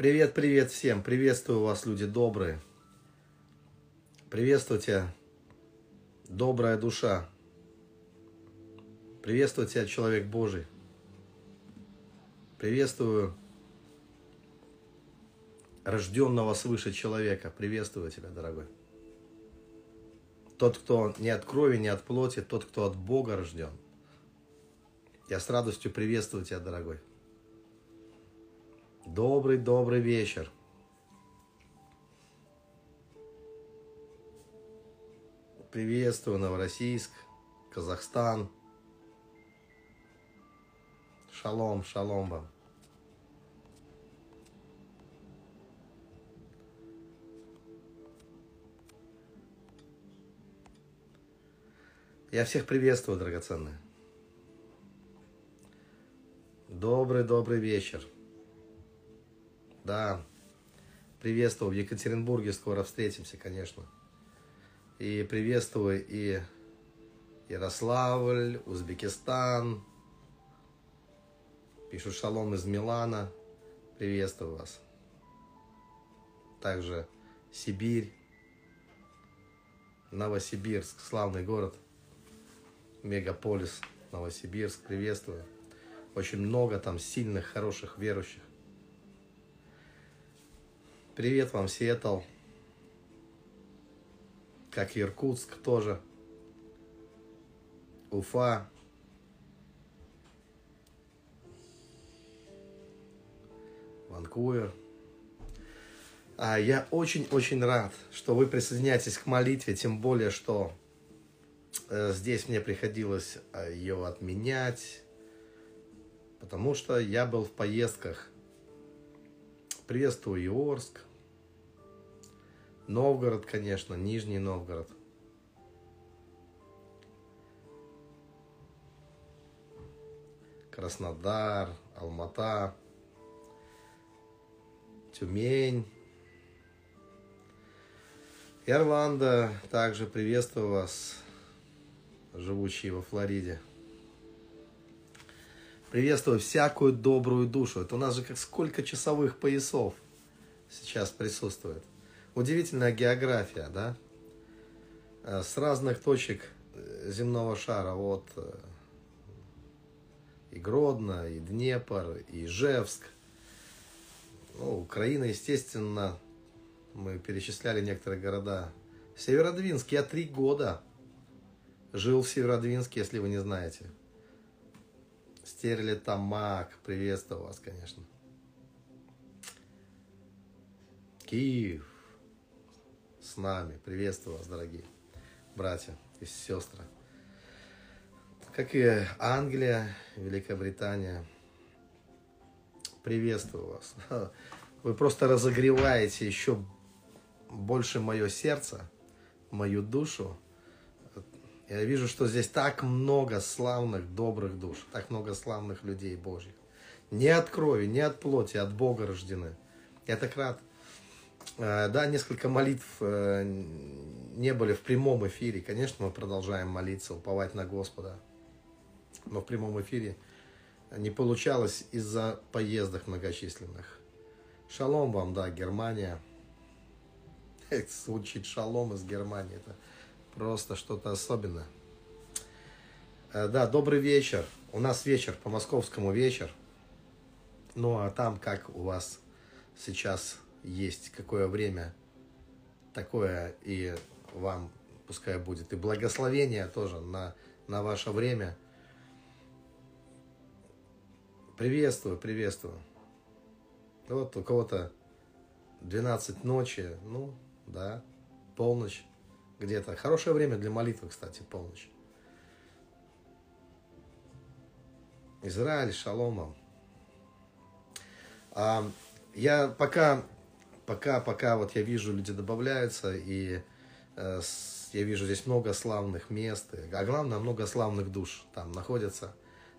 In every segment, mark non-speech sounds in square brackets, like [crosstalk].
Привет, привет всем. Приветствую вас, люди добрые. Приветствуйте, добрая душа. Приветствую тебя, человек Божий. Приветствую рожденного свыше человека. Приветствую тебя, дорогой. Тот, кто не от крови, не от плоти, тот, кто от Бога рожден. Я с радостью приветствую тебя, дорогой. Добрый, добрый вечер. Приветствую Новороссийск, Казахстан. Шалом, шалом вам. Я всех приветствую, драгоценные. Добрый, добрый вечер. Да, приветствую в Екатеринбурге, скоро встретимся, конечно. И приветствую и Ярославль, Узбекистан. Пишут шалом из Милана. Приветствую вас. Также Сибирь, Новосибирск, славный город – мегаполис Новосибирск, приветствую. Очень много там сильных, хороших, верующих. Привет вам, Сиэтл. Как Иркутск тоже. Уфа. Ванкувер. А я очень-очень рад, что вы присоединяетесь к молитве, тем более, что Э, здесь мне приходилось э, ее отменять, потому что я был в поездках. Приветствую Иорск, Новгород, конечно, Нижний Новгород. Краснодар, Алмата, Тюмень. Ирланда, также приветствую вас живущие во Флориде. Приветствую всякую добрую душу. Это у нас же как сколько часовых поясов сейчас присутствует. Удивительная география, да? Э, с разных точек э, земного шара. Вот э, и Гродно, и Днепр, и Ижевск. Ну, Украина, естественно, мы перечисляли некоторые города. Северодвинск, я три года Жил в Северодвинске, если вы не знаете. Стерли Тамак, приветствую вас, конечно. Киев с нами. Приветствую вас, дорогие братья и сестры. Как и Англия, Великобритания. Приветствую вас. [laughs] Вы просто разогреваете еще больше мое сердце, мою душу я вижу, что здесь так много славных, добрых душ, так много славных людей Божьих. Не от крови, не от плоти, от Бога рождены. Я так рад. Э, да, несколько молитв э, не были в прямом эфире. Конечно, мы продолжаем молиться, уповать на Господа. Но в прямом эфире не получалось из-за поездок многочисленных. Шалом вам, да, Германия. [laughs] Звучит шалом из Германии. Это Просто что-то особенное. Э, да, добрый вечер. У нас вечер, по московскому вечер. Ну, а там как у вас сейчас есть, какое время такое и вам пускай будет. И благословение тоже на, на ваше время. Приветствую, приветствую. Вот у кого-то 12 ночи, ну, да, полночь где-то. Хорошее время для молитвы, кстати, полночь. Израиль, шаломом. А, я пока, пока, пока вот я вижу, люди добавляются, и э, я вижу здесь много славных мест, а главное, много славных душ там находятся.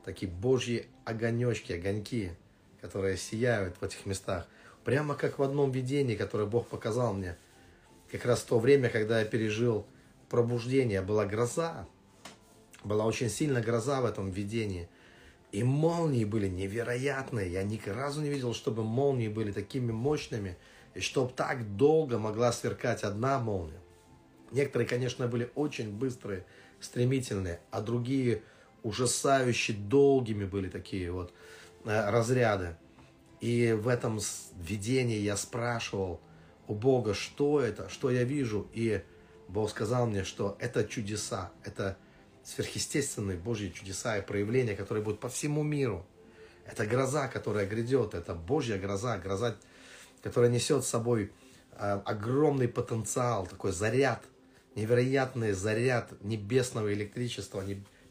Такие божьи огонечки, огоньки, которые сияют в этих местах. Прямо как в одном видении, которое Бог показал мне – как раз то время, когда я пережил пробуждение, была гроза, была очень сильная гроза в этом видении. И молнии были невероятные. Я ни разу не видел, чтобы молнии были такими мощными, и чтобы так долго могла сверкать одна молния. Некоторые, конечно, были очень быстрые, стремительные, а другие ужасающе долгими были такие вот э, разряды. И в этом видении я спрашивал у Бога, что это, что я вижу. И Бог сказал мне, что это чудеса, это сверхъестественные Божьи чудеса и проявления, которые будут по всему миру. Это гроза, которая грядет, это Божья гроза, гроза, которая несет с собой э, огромный потенциал, такой заряд, невероятный заряд небесного электричества,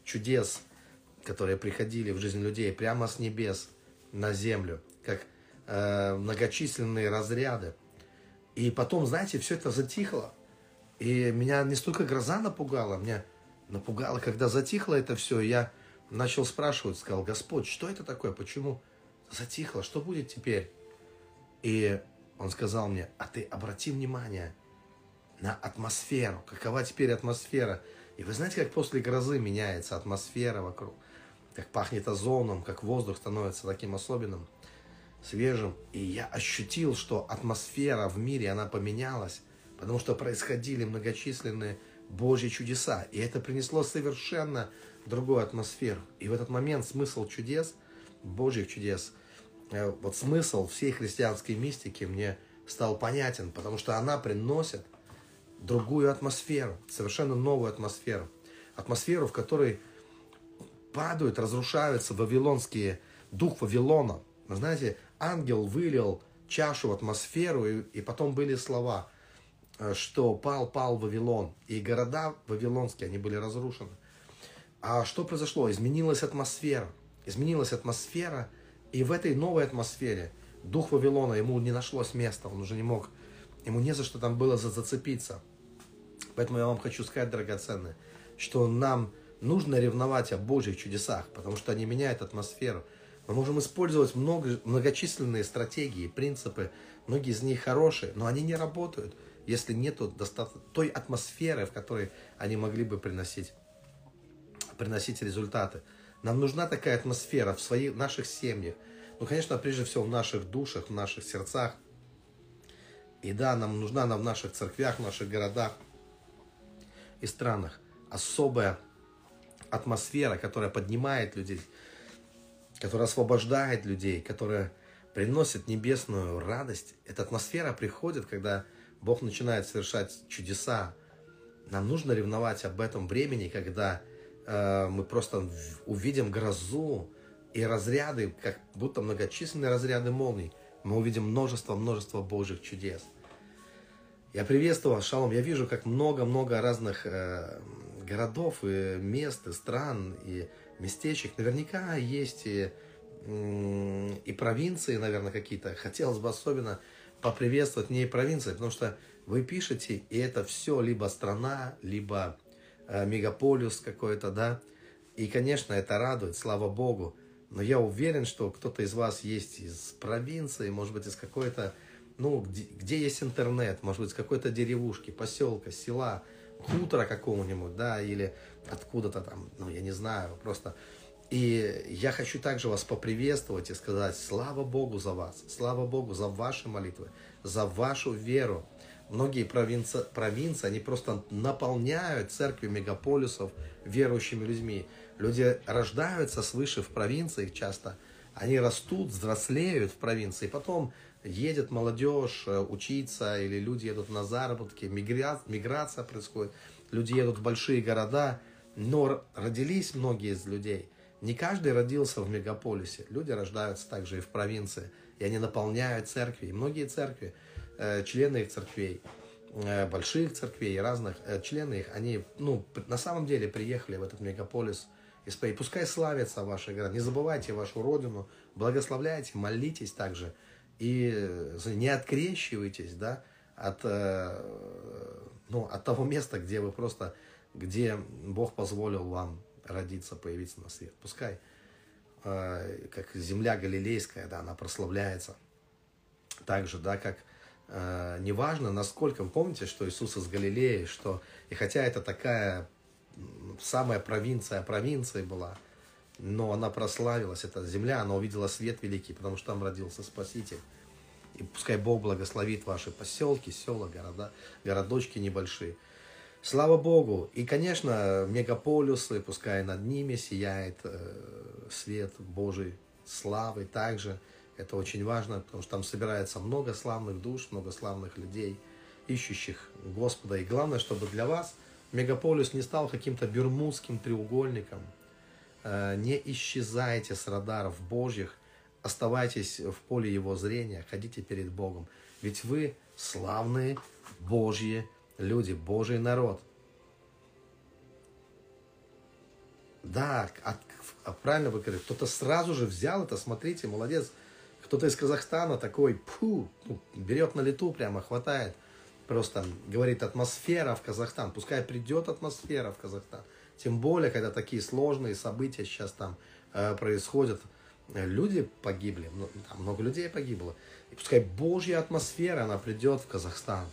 чудес, которые приходили в жизнь людей прямо с небес на землю, как э, многочисленные разряды. И потом, знаете, все это затихло. И меня не столько гроза напугала, меня напугало, когда затихло это все, я начал спрашивать, сказал, Господь, что это такое, почему затихло, что будет теперь? И он сказал мне, а ты обрати внимание на атмосферу, какова теперь атмосфера. И вы знаете, как после грозы меняется атмосфера вокруг, как пахнет озоном, как воздух становится таким особенным, свежим. И я ощутил, что атмосфера в мире, она поменялась, потому что происходили многочисленные Божьи чудеса. И это принесло совершенно другую атмосферу. И в этот момент смысл чудес, Божьих чудес, вот смысл всей христианской мистики мне стал понятен, потому что она приносит другую атмосферу, совершенно новую атмосферу. Атмосферу, в которой падают, разрушаются вавилонские, дух Вавилона. Вы знаете, ангел вылил чашу в атмосферу, и, и потом были слова – Э, что пал, пал Вавилон, и города вавилонские, они были разрушены. А что произошло? Изменилась атмосфера. Изменилась атмосфера, и в этой новой атмосфере дух Вавилона, ему не нашлось места, он уже не мог, ему не за что там было зацепиться. Поэтому я вам хочу сказать, драгоценные, что нам нужно ревновать о Божьих чудесах, потому что они меняют атмосферу. Мы можем использовать много, многочисленные стратегии, принципы, многие из них хорошие, но они не работают – если нет той атмосферы, в которой они могли бы приносить, приносить результаты. Нам нужна такая атмосфера в своих, наших семьях. Ну, конечно, прежде всего в наших душах, в наших сердцах. И да, нам нужна она в наших церквях, в наших городах и странах особая атмосфера, которая поднимает людей, которая освобождает людей, которая приносит небесную радость. Эта атмосфера приходит, когда Бог начинает совершать чудеса. Нам нужно ревновать об этом времени, когда мы просто увидим грозу и разряды, как будто многочисленные разряды молний. Мы увидим множество-множество Божьих чудес. Я приветствую вас, Шалом. Я вижу, как много-много разных э, городов и мест, и стран, и местечек. Наверняка есть и, и провинции, наверное, какие-то. Хотелось бы особенно поприветствовать не провинции, потому что вы пишете, и это все либо страна, либо э, мегаполис какой-то, да. И, конечно, это радует, слава Богу. Но я уверен, что кто-то из вас есть из провинции, может быть, из какой-то, ну, где, где есть интернет, может быть, из какой-то деревушки, поселка, села, хутора какого-нибудь, да, или откуда-то там, ну, я не знаю, просто и я хочу также вас поприветствовать и сказать, слава Богу за вас, слава Богу за ваши молитвы, за вашу веру. Многие провинции, провинции они просто наполняют церкви мегаполисов верующими людьми. Люди рождаются свыше в провинциях часто, они растут, взрослеют в провинции, потом едет молодежь э, учиться, или люди едут на заработки, миграция, миграция происходит, люди едут в большие города, но родились многие из людей – не каждый родился в мегаполисе. Люди рождаются также и в провинции. И они наполняют церкви. И многие церкви, члены их церквей, э, больших церквей, разных, э, члены их, они, ну, на самом деле приехали в этот мегаполис И пускай славятся ваши города. Не забывайте вашу родину, благословляйте, молитесь также. И не открещивайтесь, да, от, ну, от того места, где вы просто, где Бог позволил вам родиться, появиться на свет. Пускай, э, как земля галилейская, да, она прославляется. Так же, да, как э, неважно, насколько, помните, что Иисус из Галилеи, что, и хотя это такая самая провинция провинции была, но она прославилась, эта земля, она увидела свет великий, потому что там родился Спаситель. И пускай Бог благословит ваши поселки, села, города, городочки небольшие. Слава Богу! И, конечно, мегаполисы, пускай над ними сияет э, свет Божий славы также. Это очень важно, потому что там собирается много славных душ, много славных людей, ищущих Господа. И главное, чтобы для вас мегаполис не стал каким-то бюрмудским треугольником. Э, не исчезайте с радаров Божьих, оставайтесь в поле Его зрения, ходите перед Богом. Ведь вы славные Божьи люди, Божий народ. Да, от, а правильно вы говорите, кто-то сразу же взял это, смотрите, молодец. Кто-то из Казахстана такой, пу, ну, берет на лету прямо, хватает. Просто говорит атмосфера в Казахстан. Пускай придет атмосфера в Казахстан. Тем более, когда такие сложные события сейчас там э, происходят. Люди погибли, там много людей погибло. И пускай Божья атмосфера, она придет в Казахстан.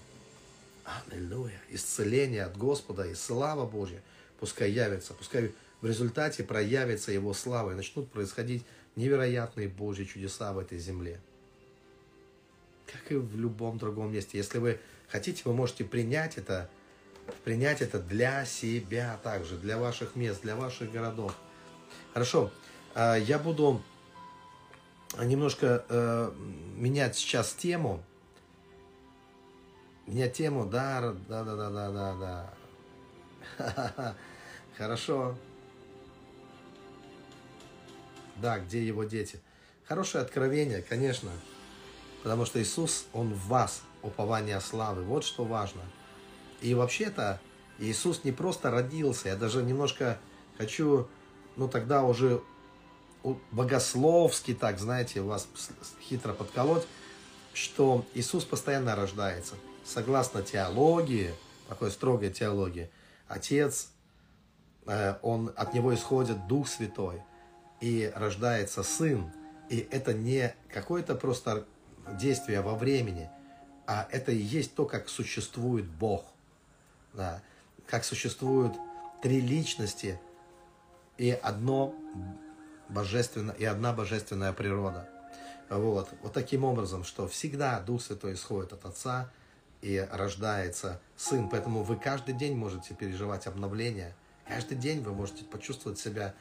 Аллилуйя. Исцеление от Господа и слава Божья пускай явится. Пускай в результате проявится Его слава и начнут происходить невероятные Божьи чудеса в этой земле. Как и в любом другом месте. Если вы хотите, вы можете принять это, принять это для себя также, для ваших мест, для ваших городов. Хорошо, а, я буду немножко э, менять сейчас тему. Менять тему, да, да, да, да, да, да. [laughs] Хорошо. Да, где его дети? Хорошее откровение, конечно. Потому что Иисус, Он в вас, упование славы. Вот что важно. И вообще-то Иисус не просто родился. Я даже немножко хочу, ну тогда уже богословски так, знаете, вас хитро подколоть, что Иисус постоянно рождается. Согласно теологии, такой строгой теологии, Отец, э, он, от Него исходит Дух Святой – и рождается сын, и это не какое-то просто действие во времени, а это и есть то, как существует Бог, да, как существуют три личности и одно божественно, и одна божественная природа. Вот. вот таким образом, что всегда Дух Святой исходит от Отца и рождается Сын. Поэтому вы каждый день можете переживать обновление. Каждый день вы можете почувствовать себя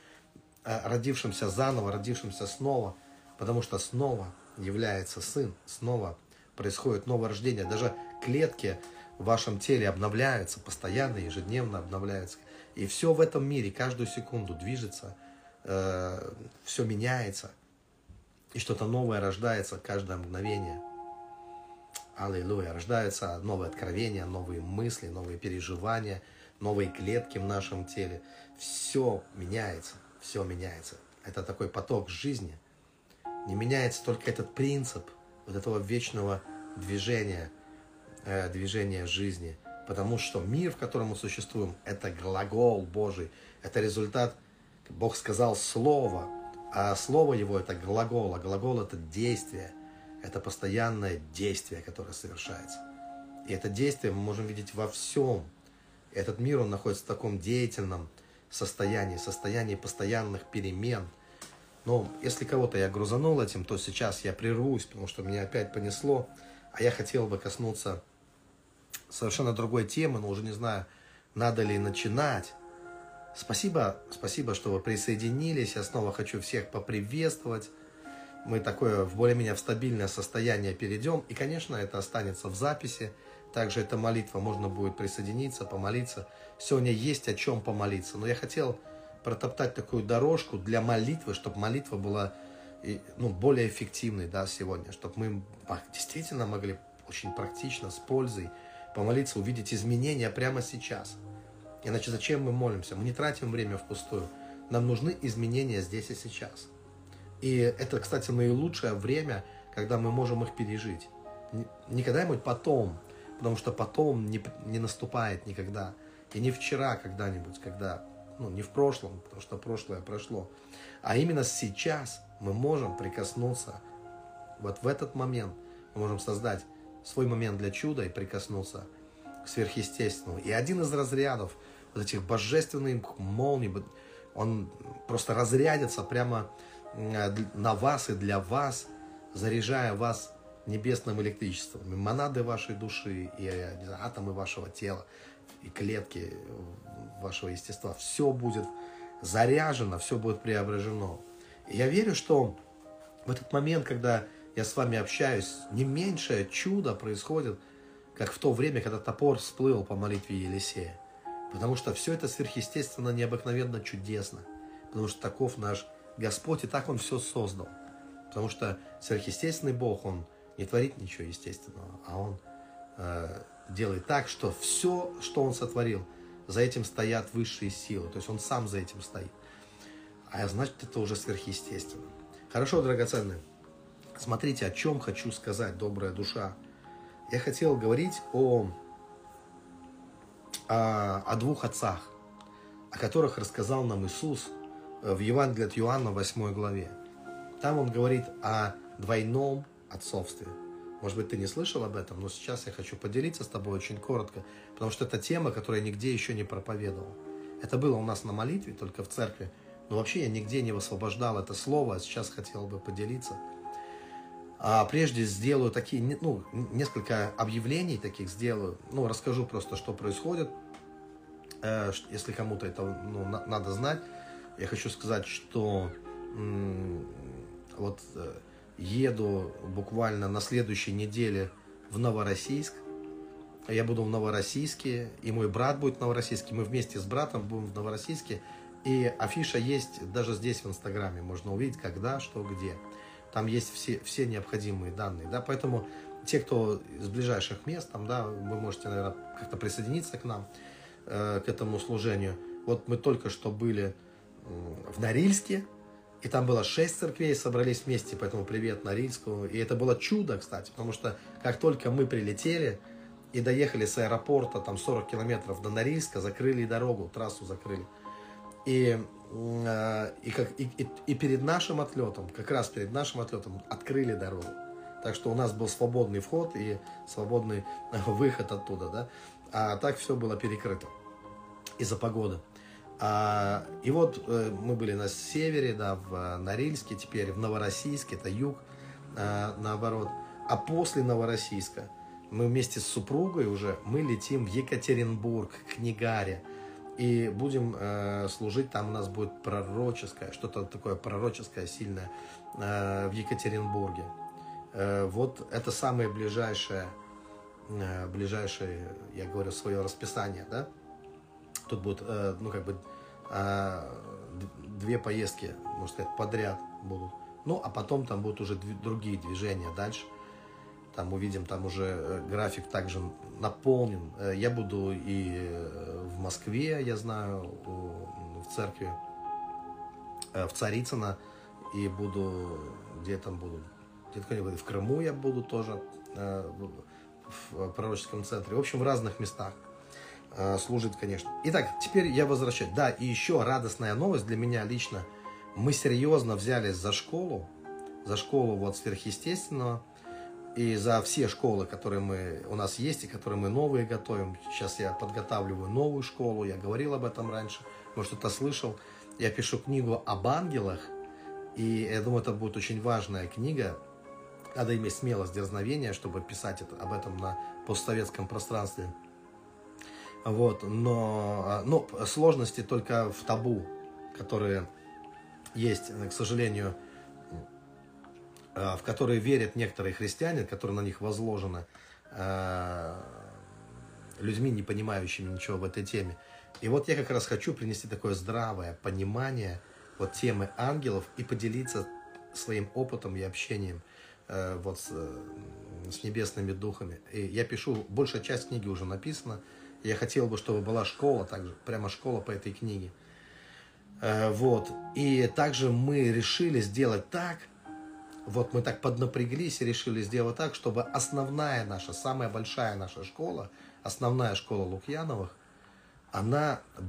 родившимся заново, родившимся снова, потому что снова является сын, снова происходит новое рождение. Даже клетки в вашем теле обновляются постоянно, ежедневно обновляются. И все в этом мире каждую секунду движется, э, все меняется, и что-то новое рождается каждое мгновение. Аллилуйя. Рождаются новые откровения, новые мысли, новые переживания, новые клетки в нашем теле. Все меняется все меняется. Это такой поток жизни. Не меняется только этот принцип вот этого вечного движения, э, движения жизни. Потому что мир, в котором мы существуем, это глагол Божий. Это результат, Бог сказал слово, а слово его это глагол, а глагол это действие. Это постоянное действие, которое совершается. И это действие мы можем видеть во всем. Этот мир, он находится в таком деятельном, состоянии, состоянии постоянных перемен. Но если кого-то я грузанул этим, то сейчас я прервусь, потому что меня опять понесло. А я хотел бы коснуться совершенно другой темы, но уже не знаю, надо ли начинать. Спасибо, спасибо, что вы присоединились. Я снова хочу всех поприветствовать. Мы такое в более-менее в стабильное состояние перейдем. И, конечно, это останется в записи. Также эта молитва, можно будет присоединиться, помолиться. Сегодня есть о чем помолиться. Но я хотел протоптать такую дорожку для молитвы, чтобы молитва была ну, более эффективной да, сегодня, чтобы мы действительно могли очень практично, с пользой помолиться, увидеть изменения прямо сейчас. Иначе зачем мы молимся? Мы не тратим время впустую. Нам нужны изменения здесь и сейчас. И это, кстати, наилучшее время, когда мы можем их пережить. Не когда-нибудь потом, потому что потом не, не наступает никогда. И не вчера когда-нибудь, когда, ну, не в прошлом, потому что прошлое прошло, а именно сейчас мы можем прикоснуться, вот в этот момент мы можем создать свой момент для чуда и прикоснуться к сверхъестественному. И один из разрядов вот этих божественных молний, он просто разрядится прямо на вас и для вас, заряжая вас небесным электричеством. Монады вашей души, и знаю, атомы вашего тела, и клетки вашего естества. Все будет заряжено, все будет преображено. И я верю, что в этот момент, когда я с вами общаюсь, не меньшее чудо происходит, как в то время, когда топор всплыл по молитве Елисея. Потому что все это сверхъестественно, необыкновенно чудесно. Потому что таков наш Господь, и так Он все создал. Потому что сверхъестественный Бог, Он не творит ничего естественного, а Он э, делает так, что все, что Он сотворил, за этим стоят высшие силы. То есть Он сам за этим стоит. А значит, это уже сверхъестественно. Хорошо, драгоценные. Смотрите, о чем хочу сказать, добрая душа. Я хотел говорить о, о, о двух отцах, о которых рассказал нам Иисус в Евангелии от Иоанна 8 главе. Там он говорит о двойном отцовстве. Может быть, ты не слышал об этом, но сейчас я хочу поделиться с тобой очень коротко, потому что это тема, которую я нигде еще не проповедовал. Это было у нас на молитве, только в церкви. Но вообще я нигде не высвобождал это слово, а сейчас хотел бы поделиться. А прежде сделаю такие, ну, несколько объявлений таких сделаю. Ну, расскажу просто, что происходит. Э, если кому-то это ну, надо знать. Я хочу сказать, что вот э, еду буквально на следующей неделе в Новороссийск. Я буду в Новороссийске, и мой брат будет в Новороссийске. Мы вместе с братом будем в Новороссийске. И афиша есть даже здесь в Инстаграме. Можно увидеть, когда, что, где. Там есть все, все необходимые данные. Да? Поэтому те, кто из ближайших мест, там, да, вы можете, наверное, как-то присоединиться к нам, э, к этому служению. Вот мы только что были в Норильске, и там было шесть церквей, собрались вместе, поэтому привет Норильску. И это было чудо, кстати, потому что как только мы прилетели и доехали с аэропорта, там 40 километров до Норильска, закрыли дорогу, трассу закрыли. И, э, и, как, и, и, и перед нашим отлетом, как раз перед нашим отлетом, открыли дорогу. Так что у нас был свободный вход и свободный [laughs] выход оттуда, да. А так все было перекрыто из-за погоды. А, и вот э, мы были на севере, да, в э, Норильске, теперь в Новороссийске, это юг, э, наоборот. А после Новороссийска мы вместе с супругой уже, мы летим в Екатеринбург, к Книгаре. И будем э, служить, там у нас будет пророческое, что-то такое пророческое, сильное э, в Екатеринбурге. Э, вот это самое ближайшее, э, ближайшее, я говорю, свое расписание, да, Тут будет, э, ну, как бы, э, две поездки, можно сказать, подряд будут. Ну, а потом там будут уже другие движения дальше. Там увидим, там уже э, график также наполнен. Я буду и в Москве, я знаю, в церкви, в Царицыно, и буду, где там буду, где-то в Крыму я буду тоже, в пророческом центре. В общем, в разных местах. Э, служит, конечно. Итак, теперь я возвращаюсь. Да, и еще радостная новость для меня лично. Мы серьезно взялись за школу, за школу вот сверхъестественного, и за все школы, которые мы, у нас есть, и которые мы новые готовим. Сейчас я подготавливаю новую школу, я говорил об этом раньше, может кто-то слышал. Я пишу книгу об ангелах, и я думаю, это будет очень важная книга. Надо иметь смелость, дерзновение, чтобы писать это, об этом на постсоветском пространстве. Вот, но, но сложности только в табу, которые есть, к сожалению, в которые верят некоторые христиане, которые на них возложены э, людьми, не понимающими ничего в этой теме. И вот я как раз хочу принести такое здравое понимание вот темы ангелов и поделиться своим опытом и общением э, вот с, с небесными духами. И я пишу, большая часть книги уже написана, я хотел бы, чтобы была школа, также, прямо школа по этой книге. Э, вот. И также мы решили сделать так, вот мы так поднапряглись и решили сделать так, чтобы основная наша, самая большая наша школа, основная школа Лукьяновых, она э,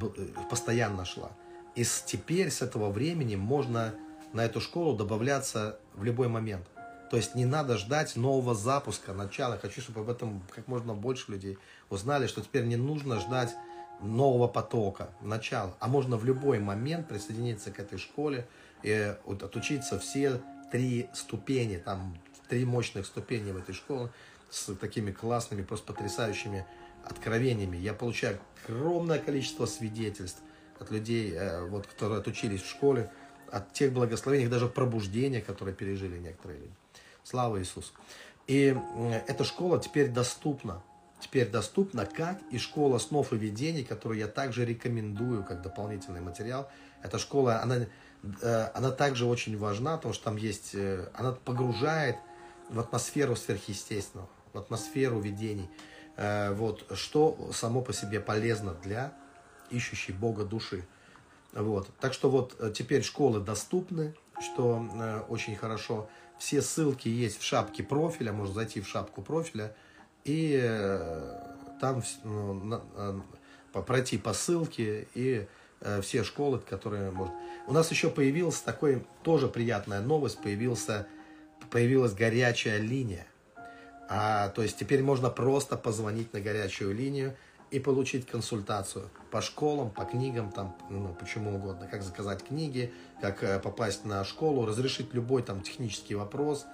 постоянно шла. И теперь, с этого времени, можно на эту школу добавляться в любой момент – то есть не надо ждать нового запуска, начала. Хочу, чтобы об этом как можно больше людей узнали, что теперь не нужно ждать нового потока, начала. А можно в любой момент присоединиться к этой школе и отучиться все три ступени, там три мощных ступени в этой школе с такими классными, просто потрясающими откровениями. Я получаю огромное количество свидетельств от людей, э, вот, которые отучились в школе, от тех благословений, даже пробуждения, которые пережили некоторые люди. Слава Иисусу. И эта школа теперь доступна. Теперь доступна, как и школа снов и видений, которую я также рекомендую как дополнительный материал. Эта школа, она, э, она также очень важна, потому что там есть, э, она погружает в атмосферу сверхъестественного, в атмосферу видений. Э, вот, что само по себе полезно для ищущей Бога души. Вот. Так что вот теперь школы доступны, что очень хорошо. Все ссылки есть в шапке профиля, можно зайти в шапку профиля и э, там ну, на, э, пройти по ссылке и э, все школы, которые можно. У нас еще появилась такой тоже приятная новость, появился, появилась горячая линия. А, то есть теперь можно просто позвонить на горячую линию и получить консультацию по школам, по книгам, там, ну, почему угодно, как заказать книги, как э, попасть на школу, разрешить любой там технический вопрос,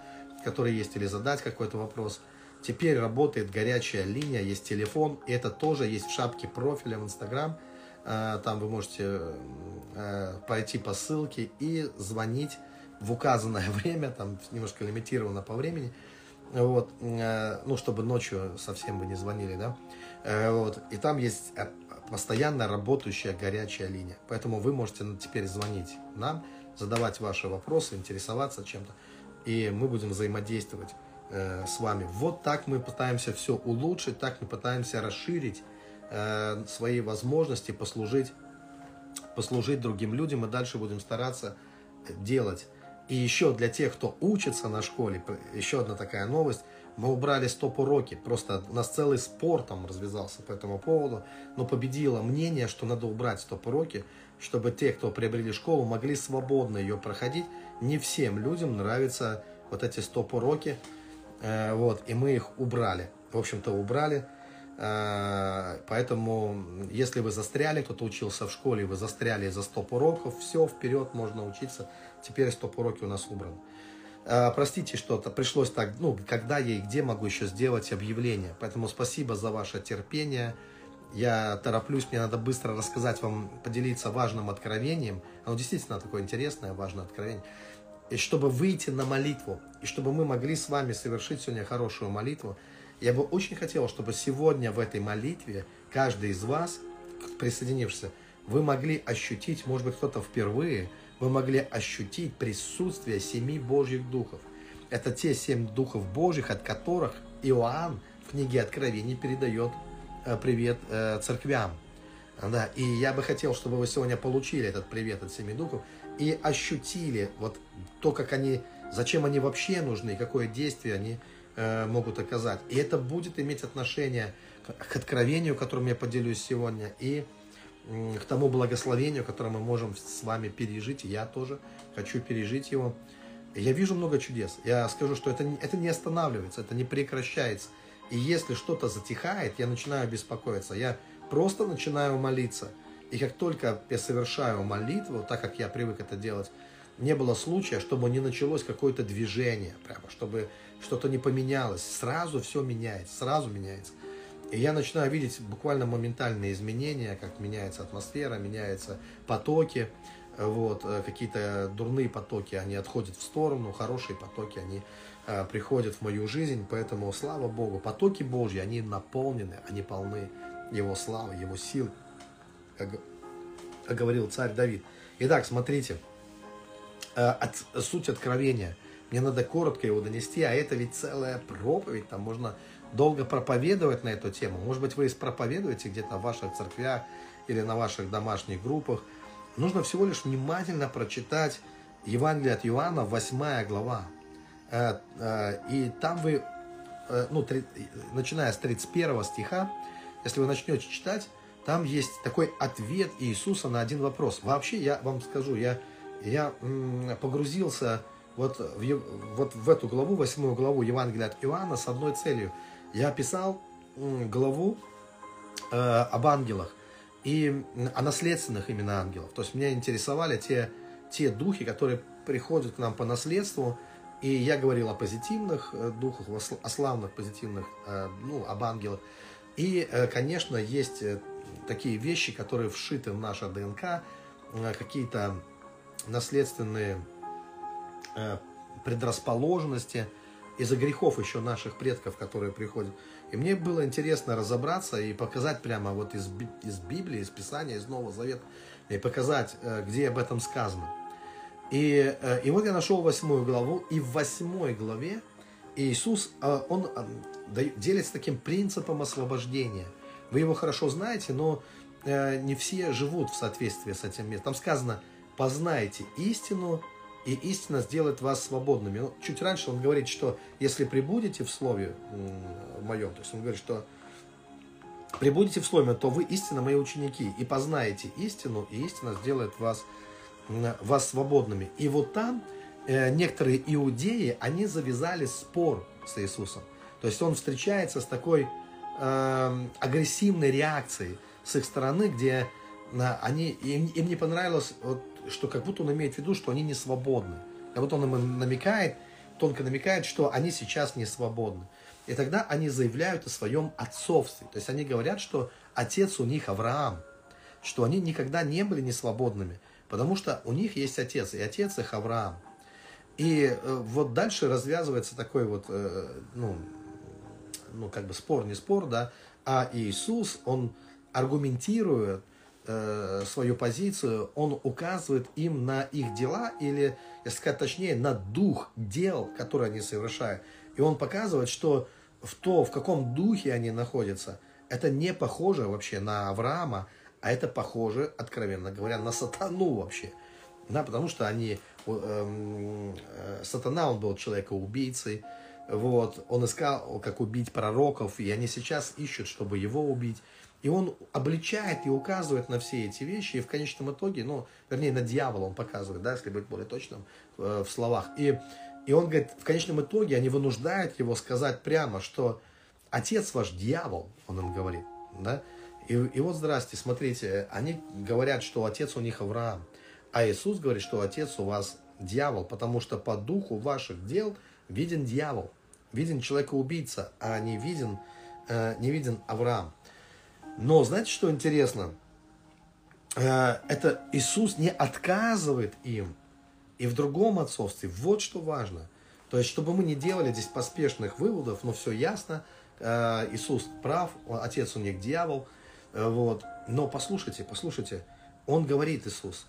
который есть, или задать какой-то вопрос. Теперь работает горячая линия, есть телефон, это тоже есть в шапке профиля в Инстаграм. Э, там вы можете э, пойти по ссылке и звонить в указанное [laughs] время, там немножко лимитировано по времени, вот, ну, чтобы ночью совсем вы не звонили, да, вот, и там есть э, постоянно работающая горячая линия, поэтому вы можете теперь звонить нам, задавать ваши вопросы, интересоваться чем-то, и мы будем взаимодействовать с вами. Вот так мы пытаемся все улучшить, так мы пытаемся расширить свои возможности, послужить, послужить другим людям, и дальше будем стараться делать. И еще для тех, кто учится на школе, еще одна такая новость. Мы убрали стоп-уроки. Просто у нас целый спор там развязался по этому поводу. Но победило мнение, что надо убрать стоп-уроки, чтобы те, кто приобрели школу, могли свободно ее проходить. Не всем людям нравятся вот эти стоп-уроки. Э, вот, и мы их убрали. В общем-то, убрали. Э, поэтому, если вы застряли, кто-то учился в школе, вы застряли за стоп уроков, все, вперед можно учиться теперь стоп-уроки у нас убраны. А, простите, что-то пришлось так, ну, когда я и где могу еще сделать объявление. Поэтому спасибо за ваше терпение. Я тороплюсь, мне надо быстро рассказать вам, поделиться важным откровением. Оно действительно такое интересное, важное откровение. И чтобы выйти на молитву, и чтобы мы могли с вами совершить сегодня хорошую молитву, я бы очень хотел, чтобы сегодня в этой молитве каждый из вас, присоединившийся, вы могли ощутить, может быть, кто-то впервые – вы могли ощутить присутствие семи Божьих духов. Это те семь духов Божьих, от которых Иоанн в книге Откровений передает э, привет э, церквям. Да, и я бы хотел, чтобы вы сегодня получили этот привет от семи духов и ощутили вот то, как они, зачем они вообще нужны, какое действие они э, могут оказать. И это будет иметь отношение к, к откровению, которым я поделюсь сегодня, и к тому благословению, которое мы можем с вами пережить. Я тоже хочу пережить его. Я вижу много чудес. Я скажу, что это, это не останавливается, это не прекращается. И если что-то затихает, я начинаю беспокоиться. Я просто начинаю молиться. И как только я совершаю молитву, так как я привык это делать, не было случая, чтобы не началось какое-то движение, прямо, чтобы что-то не поменялось. Сразу все меняется, сразу меняется. И я начинаю видеть буквально моментальные изменения, как меняется атмосфера, меняются потоки. Вот, э, какие-то дурные потоки, они отходят в сторону, хорошие потоки, они э, приходят в мою жизнь. Поэтому, слава Богу, потоки Божьи, они наполнены, они полны Его славы, Его сил, как, как говорил царь Давид. Итак, смотрите, э, от, суть откровения. Мне надо коротко его донести, а это ведь целая проповедь, там можно долго проповедовать на эту тему. Может быть, вы проповедуете где-то в ваших церквях или на ваших домашних группах. Нужно всего лишь внимательно прочитать Евангелие от Иоанна, 8 глава. Э, э, и там вы, э, ну, начиная с 31 стиха, если вы начнете читать, там есть такой ответ Иисуса на один вопрос. Вообще, я вам скажу, я, я погрузился вот в, вот в эту главу, восьмую главу Евангелия от Иоанна с одной целью – я писал главу э, об ангелах. и о наследственных именно ангелов. То есть меня интересовали те, те духи, которые приходят к нам по наследству, и я говорил о позитивных э, духах, о славных позитивных, э, ну, об ангелах. И, э, конечно, есть такие вещи, которые вшиты в наше ДНК, какие-то наследственные предрасположенности из-за грехов еще наших предков, которые приходят. И мне было интересно разобраться и показать прямо вот из, из Библии, из Писания, из Нового Завета, и показать, где об этом сказано. И, э, и вот я нашел восьмую главу, и в восьмой главе Иисус, э, он э, делится таким принципом освобождения. Вы его хорошо знаете, но не все живут в соответствии с этим местом. Там сказано, познайте истину, и истина сделает вас свободными. Ну, чуть раньше он говорит, что если прибудете в слове моем, то есть он говорит, что прибудете в слове, то вы истинно мои ученики, и познаете истину, и истина сделает вас вас свободными. И вот там э, некоторые иудеи, они завязали спор с Иисусом. То есть он встречается с такой э, агрессивной реакцией с их стороны, где э, они, им, им не понравилось, вот, что как будто он имеет в виду, что они не свободны. Как будто он им намекает, тонко намекает, что они сейчас не свободны. И тогда они заявляют о своем отцовстве. То есть они говорят, что отец у них Авраам, что они никогда не были несвободными. Потому что у них есть отец, и отец их Авраам. И э, вот дальше развязывается такой вот, э, ну, ну, как бы спор, не спор, да, а Иисус, он аргументирует э, свою позицию, он указывает им на их дела, или, если сказать точнее, на дух дел, которые они совершают. И он показывает, что в то, в каком духе они находятся, это не похоже вообще на Авраама, а это похоже, откровенно говоря, на сатану вообще. Да, потому что они, эм, э, сатана, он был человека-убийцей, вот, он искал, как убить пророков, и они сейчас ищут, чтобы его убить. И он обличает и указывает на все эти вещи, и в конечном итоге, ну, вернее, на дьявола он показывает, да, если быть более точным э, в словах. И, и он говорит, в конечном итоге они вынуждают его сказать прямо, что отец ваш дьявол, он им говорит, да, и, и вот, здрасте, смотрите, они говорят, что отец у них Авраам, а Иисус говорит, что отец у вас дьявол, потому что по духу ваших дел виден дьявол, виден человека-убийца, а не виден, э, не виден Авраам. Но знаете, что интересно? Э, это Иисус не отказывает им и в другом отцовстве. Вот что важно. То есть, чтобы мы не делали здесь поспешных выводов, но все ясно, э, Иисус прав, отец у них дьявол – Э, вот. Но послушайте, послушайте, он говорит, Иисус,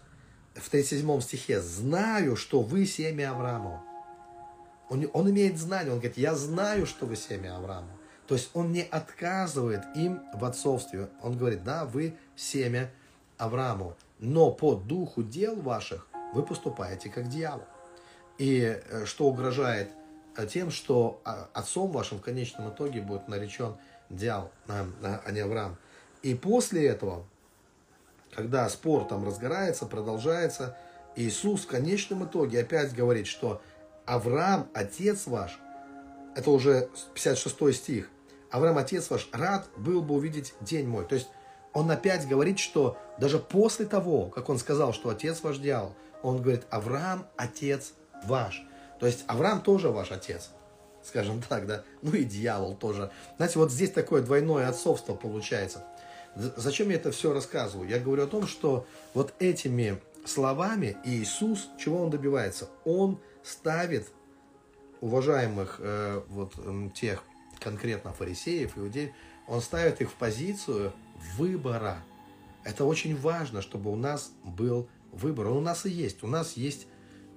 в 37 стихе, знаю, что вы семя Авраама. Он, он имеет знание, он говорит, я знаю, что вы семя Авраама. То есть он не отказывает им в отцовстве. Он говорит, да, вы семя Аврааму, но по духу дел ваших вы поступаете как дьявол. И э, что угрожает э, тем, что а, отцом вашим в конечном итоге будет наречен дьявол, а не Авраам. И после этого, когда спор там разгорается, продолжается, Иисус в конечном итоге опять говорит, что Авраам, отец ваш, это уже 56 стих, Авраам, отец ваш, рад был бы увидеть день мой. То есть он опять говорит, что даже после того, как он сказал, что отец ваш дьявол, он говорит, Авраам, отец ваш. То есть Авраам тоже ваш отец, скажем так, да. Ну и дьявол тоже. Знаете, вот здесь такое двойное отцовство получается. Зачем я это все рассказываю? Я говорю о том, что вот этими словами Иисус, чего он добивается? Он ставит уважаемых э, вот тех конкретно фарисеев, иудеев, он ставит их в позицию выбора. Это очень важно, чтобы у нас был выбор. Он у нас и есть. У нас есть,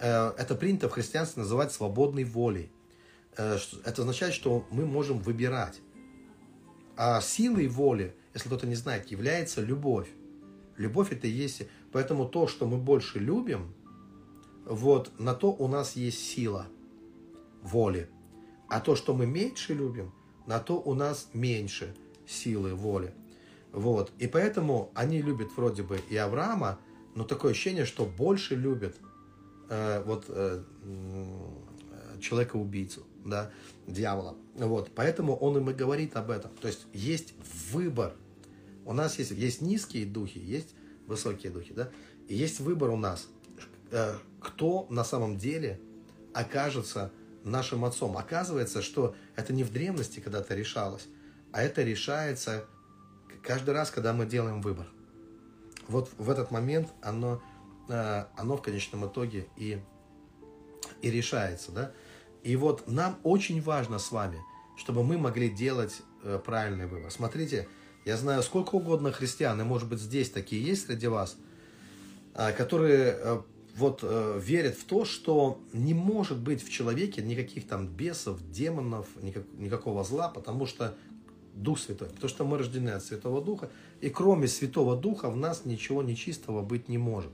э, это принято в христианстве называть свободной волей. Э, это означает, что мы можем выбирать. А силой воли если кто-то не знает, является любовь. Любовь это и есть. Поэтому то, что мы больше любим, вот на то у нас есть сила воли. А то, что мы меньше любим, на то у нас меньше силы воли. Вот. И поэтому они любят вроде бы и Авраама, но такое ощущение, что больше любят э, вот э, человека-убийцу, да, дьявола. Вот. Поэтому он им и говорит об этом. То есть есть выбор У нас есть, есть низкие духи, есть высокие духи, да? И есть выбор у нас, э, кто на самом деле окажется нашим отцом. Оказывается, что это не в древности когда-то решалось, а это решается каждый раз, когда мы делаем выбор. Вот в этот момент оно, э, оно в конечном итоге и, и решается, да? И вот нам очень важно с вами, чтобы мы могли делать э, правильный выбор. Смотрите, я знаю сколько угодно христиан, и может быть здесь такие есть среди вас, э, которые вот э, верят в то, что не может быть в человеке никаких там бесов, демонов, никак, никакого зла, потому что Дух Святой, потому что мы рождены от Святого Духа, и кроме Святого Духа в нас ничего нечистого быть не может.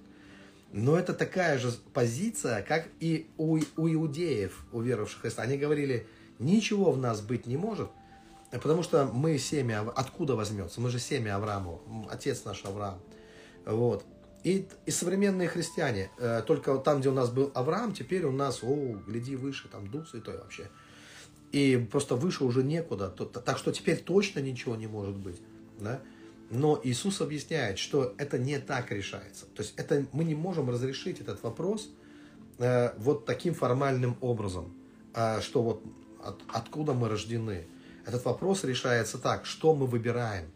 Но это такая же позиция, как и у, у иудеев, у веровавших Христа. Они говорили, ничего в нас быть не может, потому что мы семя, откуда возьмется? Мы же семя Авраама, отец наш Авраам. Вот. И, и современные христиане, э, только там, где у нас был Авраам, теперь у нас, о, гляди выше, там Дух Святой вообще. И просто выше уже некуда. Так что теперь точно ничего не может быть. Да? Но Иисус объясняет, что это не так решается. То есть это, мы не можем разрешить этот вопрос э, вот таким формальным образом, э, что вот от, откуда мы рождены. Этот вопрос решается так, что мы выбираем,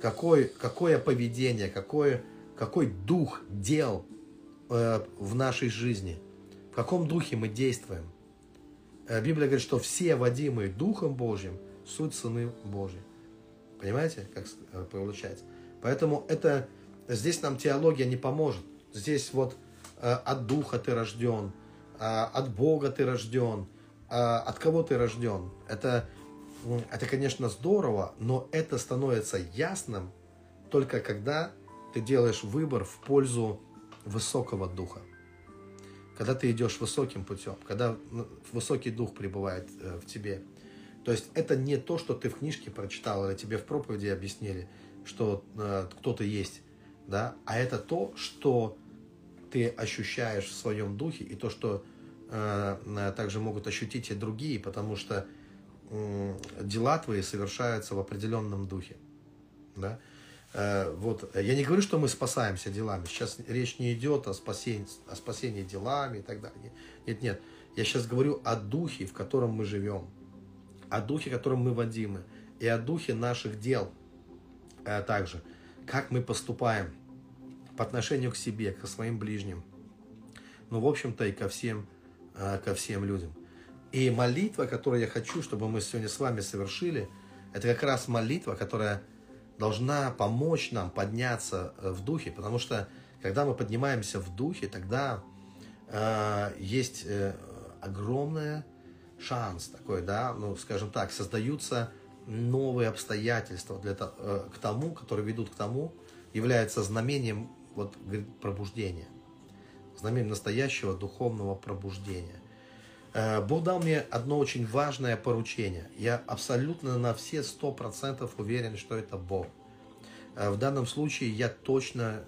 какой, какое поведение, какой, какой дух дел э, в нашей жизни, в каком духе мы действуем. Э, Библия говорит, что все водимые Духом Божьим суть сыны Божьи. Понимаете, как э, получается? Поэтому это здесь нам теология не поможет. Здесь вот э, от Духа ты рожден, э, от Бога ты рожден, э, от кого ты рожден. Это, это, конечно, здорово, но это становится ясным только когда ты делаешь выбор в пользу высокого духа. Когда ты идешь высоким путем, когда высокий дух пребывает э, в тебе – то есть это не то, что ты в книжке прочитал или тебе в проповеди объяснили, что э, кто-то есть, да, а это то, что ты ощущаешь в своем духе и то, что э, также могут ощутить и другие, потому что э, дела твои совершаются в определенном духе, да. Э, вот я не говорю, что мы спасаемся делами. Сейчас речь не идет о спасении, о спасении делами и так далее. Нет, нет. Я сейчас говорю о духе, в котором мы живем о духе, которым мы водимы, и о духе наших дел а также. Как мы поступаем по отношению к себе, к своим ближним. Ну, в общем-то, и ко всем, э, ко всем людям. И молитва, которую я хочу, чтобы мы сегодня с вами совершили, это как раз молитва, которая должна помочь нам подняться э, в духе, потому что когда мы поднимаемся в духе, тогда э, есть э, огромная шанс такой, да, ну, скажем так, создаются новые обстоятельства для, э, к тому, которые ведут к тому, является знамением вот, пробуждения, знамением настоящего духовного пробуждения. Э, Бог дал мне одно очень важное поручение. Я абсолютно на все сто процентов уверен, что это Бог. Э, в данном случае я точно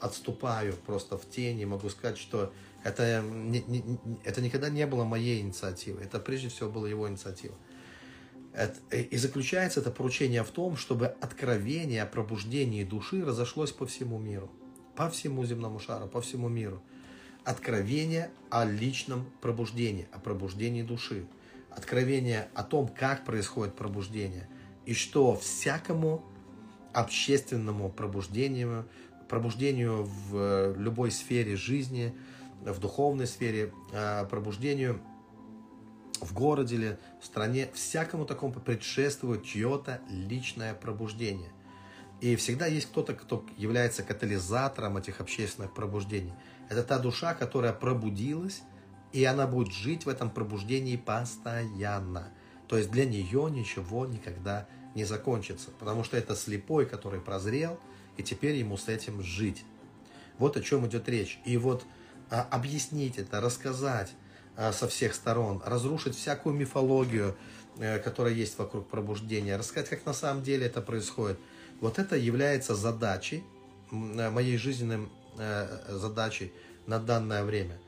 отступаю просто в тени, могу сказать, что это, это никогда не было моей инициативой, это прежде всего была его инициатива. И заключается это поручение в том, чтобы откровение о пробуждении души разошлось по всему миру, по всему земному шару, по всему миру. Откровение о личном пробуждении, о пробуждении души. Откровение о том, как происходит пробуждение. И что всякому общественному пробуждению, пробуждению в любой сфере жизни – в духовной сфере, а, пробуждению в городе или в стране, всякому такому предшествует чье-то личное пробуждение. И всегда есть кто-то, кто является катализатором этих общественных пробуждений. Это та душа, которая пробудилась, и она будет жить в этом пробуждении постоянно. То есть для нее ничего никогда не закончится, потому что это слепой, который прозрел, и теперь ему с этим жить. Вот о чем идет речь. И вот а, объяснить это, рассказать а, со всех сторон, разрушить всякую мифологию, э, которая есть вокруг пробуждения, рассказать, как на самом деле это происходит. Вот это является задачей, э, моей жизненной э, задачей на данное время.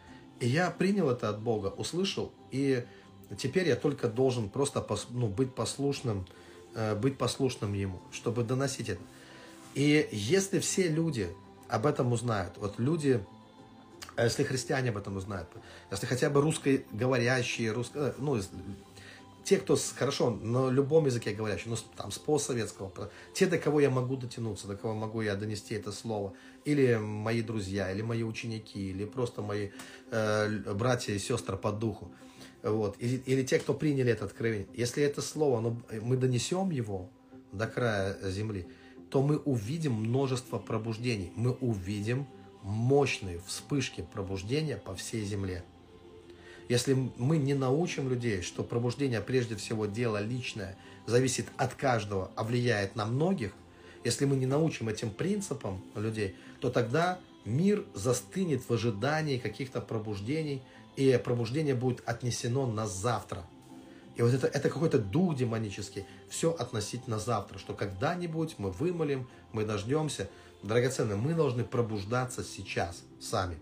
И я принял это от Бога, услышал, и теперь я только должен просто ну, быть послушным э, быть послушным Ему, чтобы доносить это. И если все люди об этом узнают, вот люди, а если христиане об этом узнают, если хотя бы русскоговорящие, русско, э, ну, те, кто с, хорошо на любом языке говорящий, ну, там, с постсоветского, те, до кого я могу дотянуться, до кого могу я донести это слово, или мои друзья, или мои ученики, или просто мои э, братья и сестры по духу, вот, или, или те, кто приняли это откровение, если это слово, ну, мы донесем его до края земли, то мы увидим множество пробуждений, мы увидим мощные вспышки пробуждения по всей земле. Если мы не научим людей, что пробуждение прежде всего дело личное, зависит от каждого, а влияет на многих, если мы не научим этим принципам людей, то тогда мир застынет в ожидании каких-то пробуждений, и пробуждение будет отнесено на завтра. И вот это, это какой-то дух демонический, все относить на завтра, что когда-нибудь мы вымолим, мы дождемся. Драгоценные, мы должны пробуждаться сейчас сами.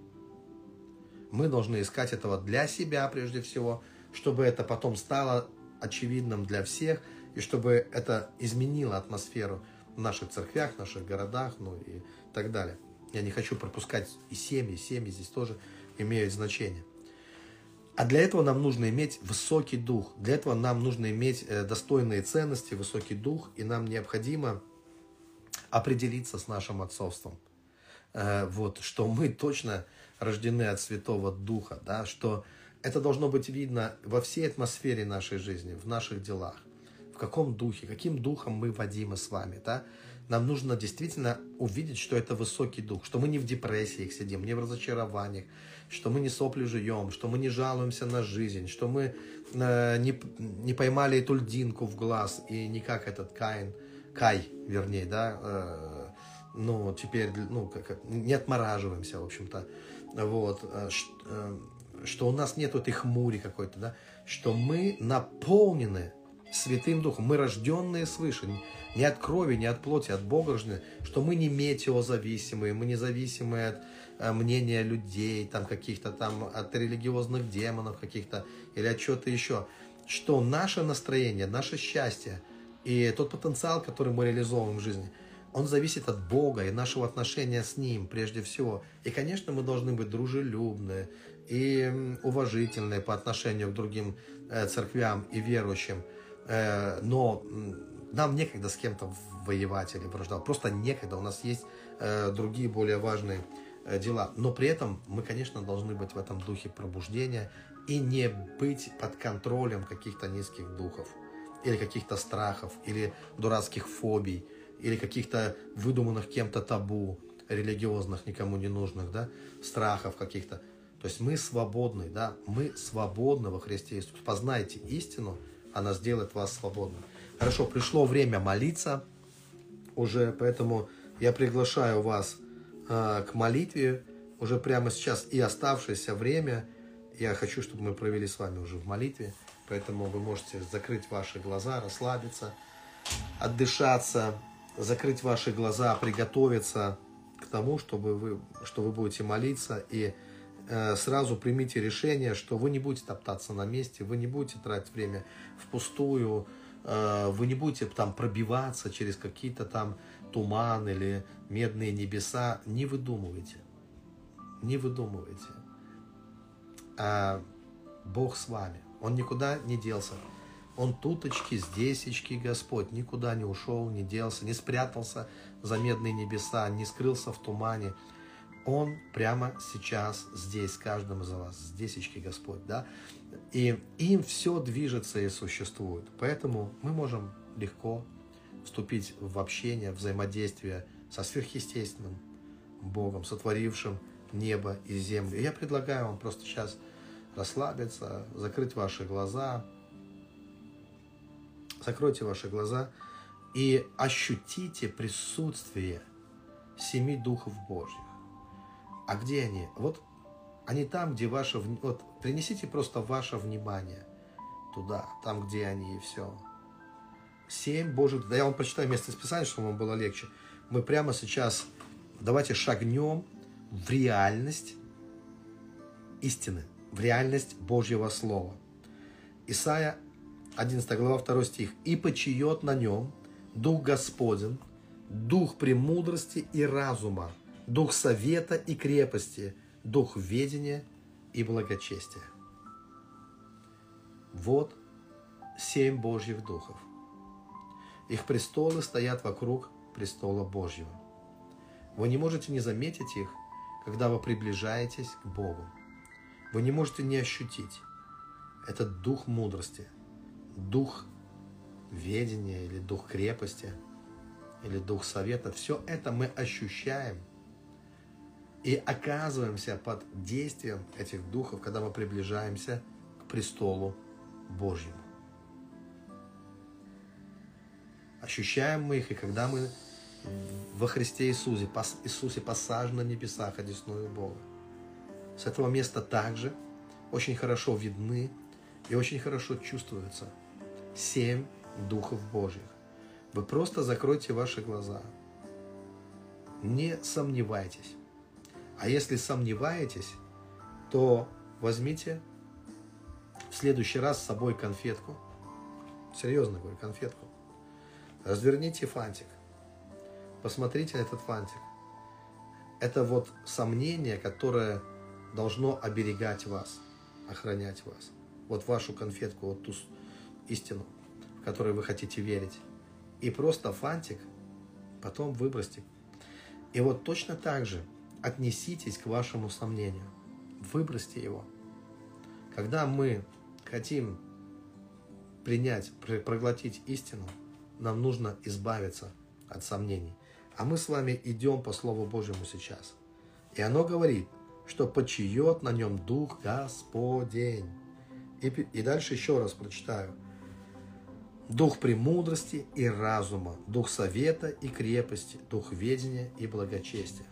Мы должны искать этого для себя прежде всего, чтобы это потом стало очевидным для всех, и чтобы это изменило атмосферу в наших церквях, в наших городах, ну и так далее. Я не хочу пропускать и семьи, семьи здесь тоже имеют значение. А для этого нам нужно иметь высокий дух. Для этого нам нужно иметь э, достойные ценности, высокий дух, и нам необходимо определиться с нашим отцовством. Э, вот, что мы точно рождены от Святого Духа, да, что это должно быть видно во всей атмосфере нашей жизни, в наших делах. В каком духе, каким духом мы водимы с вами, да? Нам нужно действительно увидеть, что это высокий дух, что мы не в депрессиях сидим, не в разочарованиях, что мы не сопли жуем, что мы не жалуемся на жизнь, что мы э, не, не поймали эту льдинку в глаз и не как этот Каин, Кай, вернее, да, э, ну, теперь, ну, как, не отмораживаемся, в общем-то, вот, э, э, что у нас нет этой хмури какой-то, да, что мы наполнены Святым Духом, мы рожденные свыше, не от крови, не от плоти, а от Бога рождены, что мы не метеозависимые, мы не зависимые от э, мнения людей, там каких-то там, от религиозных демонов каких-то, или от чего-то еще, что наше настроение, наше счастье и тот потенциал, который мы реализовываем в жизни – он зависит от Бога и нашего отношения с Ним прежде всего. И, конечно, мы должны быть дружелюбные и уважительные по отношению к другим э, церквям и верующим. Э, но нам некогда с кем-то воевать или враждовать. Просто некогда. У нас есть э, другие более важные дела. Но при этом мы, конечно, должны быть в этом духе пробуждения и не быть под контролем каких-то низких духов или каких-то страхов или дурацких фобий или каких-то выдуманных кем-то табу, религиозных, никому не нужных, да, страхов каких-то. То есть мы свободны, да, мы свободны во Христе Иисусе. Познайте истину, она сделает вас свободным. Хорошо, пришло время молиться уже, поэтому я приглашаю вас э, к молитве уже прямо сейчас и оставшееся время. Я хочу, чтобы мы провели с вами уже в молитве, поэтому вы можете закрыть ваши глаза, расслабиться, отдышаться, закрыть ваши глаза, приготовиться к тому, чтобы вы, что вы будете молиться и э, сразу примите решение, что вы не будете топтаться на месте, вы не будете тратить время впустую, э, вы не будете там пробиваться через какие-то там туман или медные небеса. Не выдумывайте. Не выдумывайте. А Бог с вами. Он никуда не делся. Он туточки, здесечки, Господь, никуда не ушел, не делся, не спрятался за медные небеса, не скрылся в тумане. Он прямо сейчас здесь, каждым из вас, здесечки, Господь, да? И им все движется и существует. Поэтому мы можем легко вступить в общение, взаимодействие со сверхъестественным Богом, сотворившим небо и землю. И я предлагаю вам просто сейчас расслабиться, закрыть ваши глаза, Закройте ваши глаза и ощутите присутствие семи духов Божьих. А где они? Вот они там, где ваше... Вот принесите просто ваше внимание туда, там, где они, и все. Семь Божьих... Да я вам прочитаю место Писания, чтобы вам было легче. Мы прямо сейчас давайте шагнем в реальность истины, в реальность Божьего Слова. Исайя 11 глава, 2 стих. «И почиет на нем Дух Господен, Дух премудрости и разума, Дух совета и крепости, Дух ведения и благочестия». Вот семь Божьих Духов. Их престолы стоят вокруг престола Божьего. Вы не можете не заметить их, когда вы приближаетесь к Богу. Вы не можете не ощутить. этот дух мудрости, дух ведения или дух крепости, или дух совета. Все это мы ощущаем и оказываемся под действием этих духов, когда мы приближаемся к престолу Божьему. Ощущаем мы их, и когда мы во Христе Иисусе, Иисусе посажены на небесах, одесную Бога. С этого места также очень хорошо видны и очень хорошо чувствуются семь Духов Божьих. Вы просто закройте ваши глаза. Не сомневайтесь. А если сомневаетесь, то возьмите в следующий раз с собой конфетку. Серьезно говорю, конфетку. Разверните фантик. Посмотрите на этот фантик. Это вот сомнение, которое должно оберегать вас, охранять вас. Вот вашу конфетку, вот ту истину, в которой вы хотите верить. И просто фантик потом выбросьте. И вот точно так же отнеситесь к вашему сомнению. Выбросьте его. Когда мы хотим принять, проглотить истину, нам нужно избавиться от сомнений. А мы с вами идем по Слову Божьему сейчас. И оно говорит, что почиет на нем Дух Господень. И, и дальше еще раз прочитаю. Дух премудрости и разума, дух совета и крепости, дух ведения и благочестия.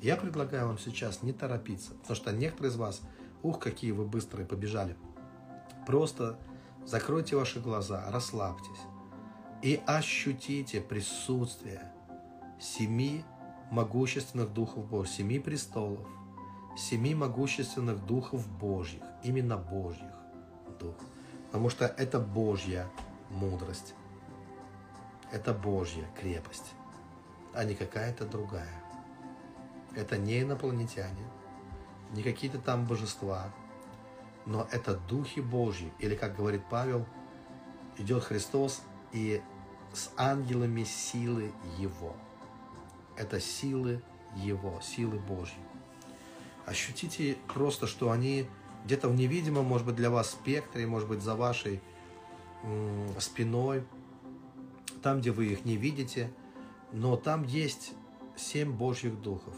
Я предлагаю вам сейчас не торопиться, потому что некоторые из вас, ух, какие вы быстрые побежали. Просто закройте ваши глаза, расслабьтесь и ощутите присутствие семи могущественных духов Божьих, семи престолов, семи могущественных духов Божьих, именно Божьих дух. Потому что это Божья мудрость, это Божья крепость, а не какая-то другая. Это не инопланетяне, не какие-то там божества, но это духи Божьи. Или, как говорит Павел, идет Христос и с ангелами силы Его – это силы Его, силы Божьи. Ощутите просто, что они где-то в невидимом, может быть, для вас спектре, может быть, за вашей спиной, там, где вы их не видите, но там есть семь Божьих духов.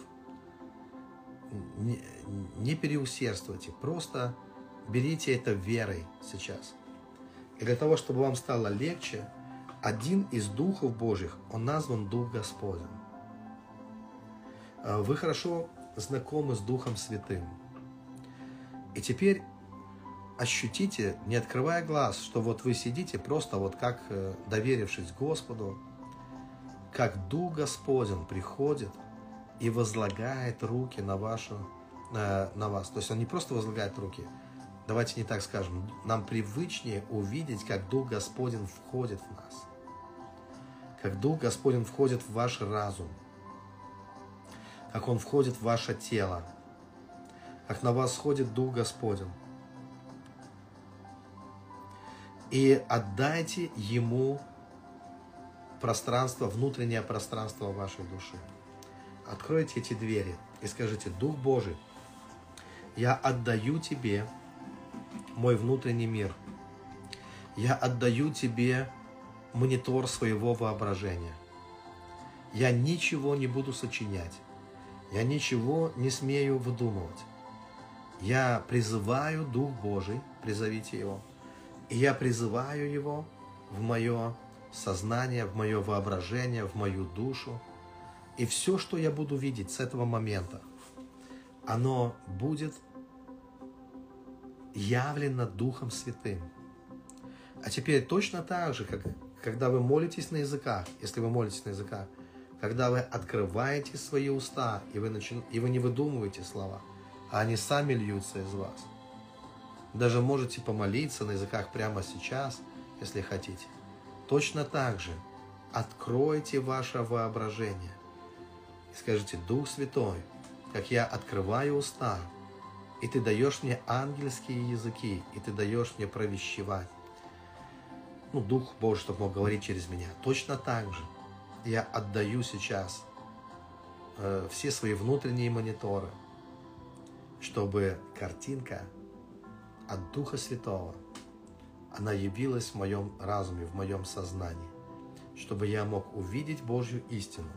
Не, не переусердствуйте, просто берите это верой сейчас. И для того, чтобы вам стало легче, один из духов Божьих, он назван Дух Господень. А, вы хорошо знакомы с Духом Святым. И теперь ощутите, не открывая глаз, что вот вы сидите просто вот как э, доверившись Господу, как Дух Господень приходит и возлагает руки на вашу, на, на вас. То есть Он не просто возлагает руки, давайте не так скажем, нам привычнее увидеть, как Дух Господень входит в нас. Как Дух Господень входит в ваш разум – как Он входит в ваше тело, как на вас сходит Дух Господень. И отдайте Ему пространство, внутреннее пространство вашей души. Откройте эти двери и скажите, Дух Божий, я отдаю Тебе мой внутренний мир. Я отдаю Тебе монитор своего воображения. Я ничего не буду сочинять. Я ничего не смею выдумывать. Я призываю Дух Божий, призовите Его, и я призываю Его в мое сознание, в мое воображение, в мою душу. И все, что я буду видеть с этого момента, оно будет явлено Духом Святым. А теперь точно так же, как когда вы молитесь на языках, если вы молитесь на языках, когда вы открываете свои уста, и вы, начи... и вы не выдумываете слова, а они сами льются из вас. Даже можете помолиться на языках прямо сейчас, если хотите. Точно так же откройте ваше воображение и скажите, Дух Святой, как я открываю уста, и ты даешь мне ангельские языки, и ты даешь мне провещевать. Ну, Дух Божий, чтобы мог говорить через меня. Точно так же я отдаю сейчас э, все свои внутренние мониторы, чтобы картинка от Духа Святого, она явилась в моем разуме, в моем сознании, чтобы я мог увидеть Божью истину,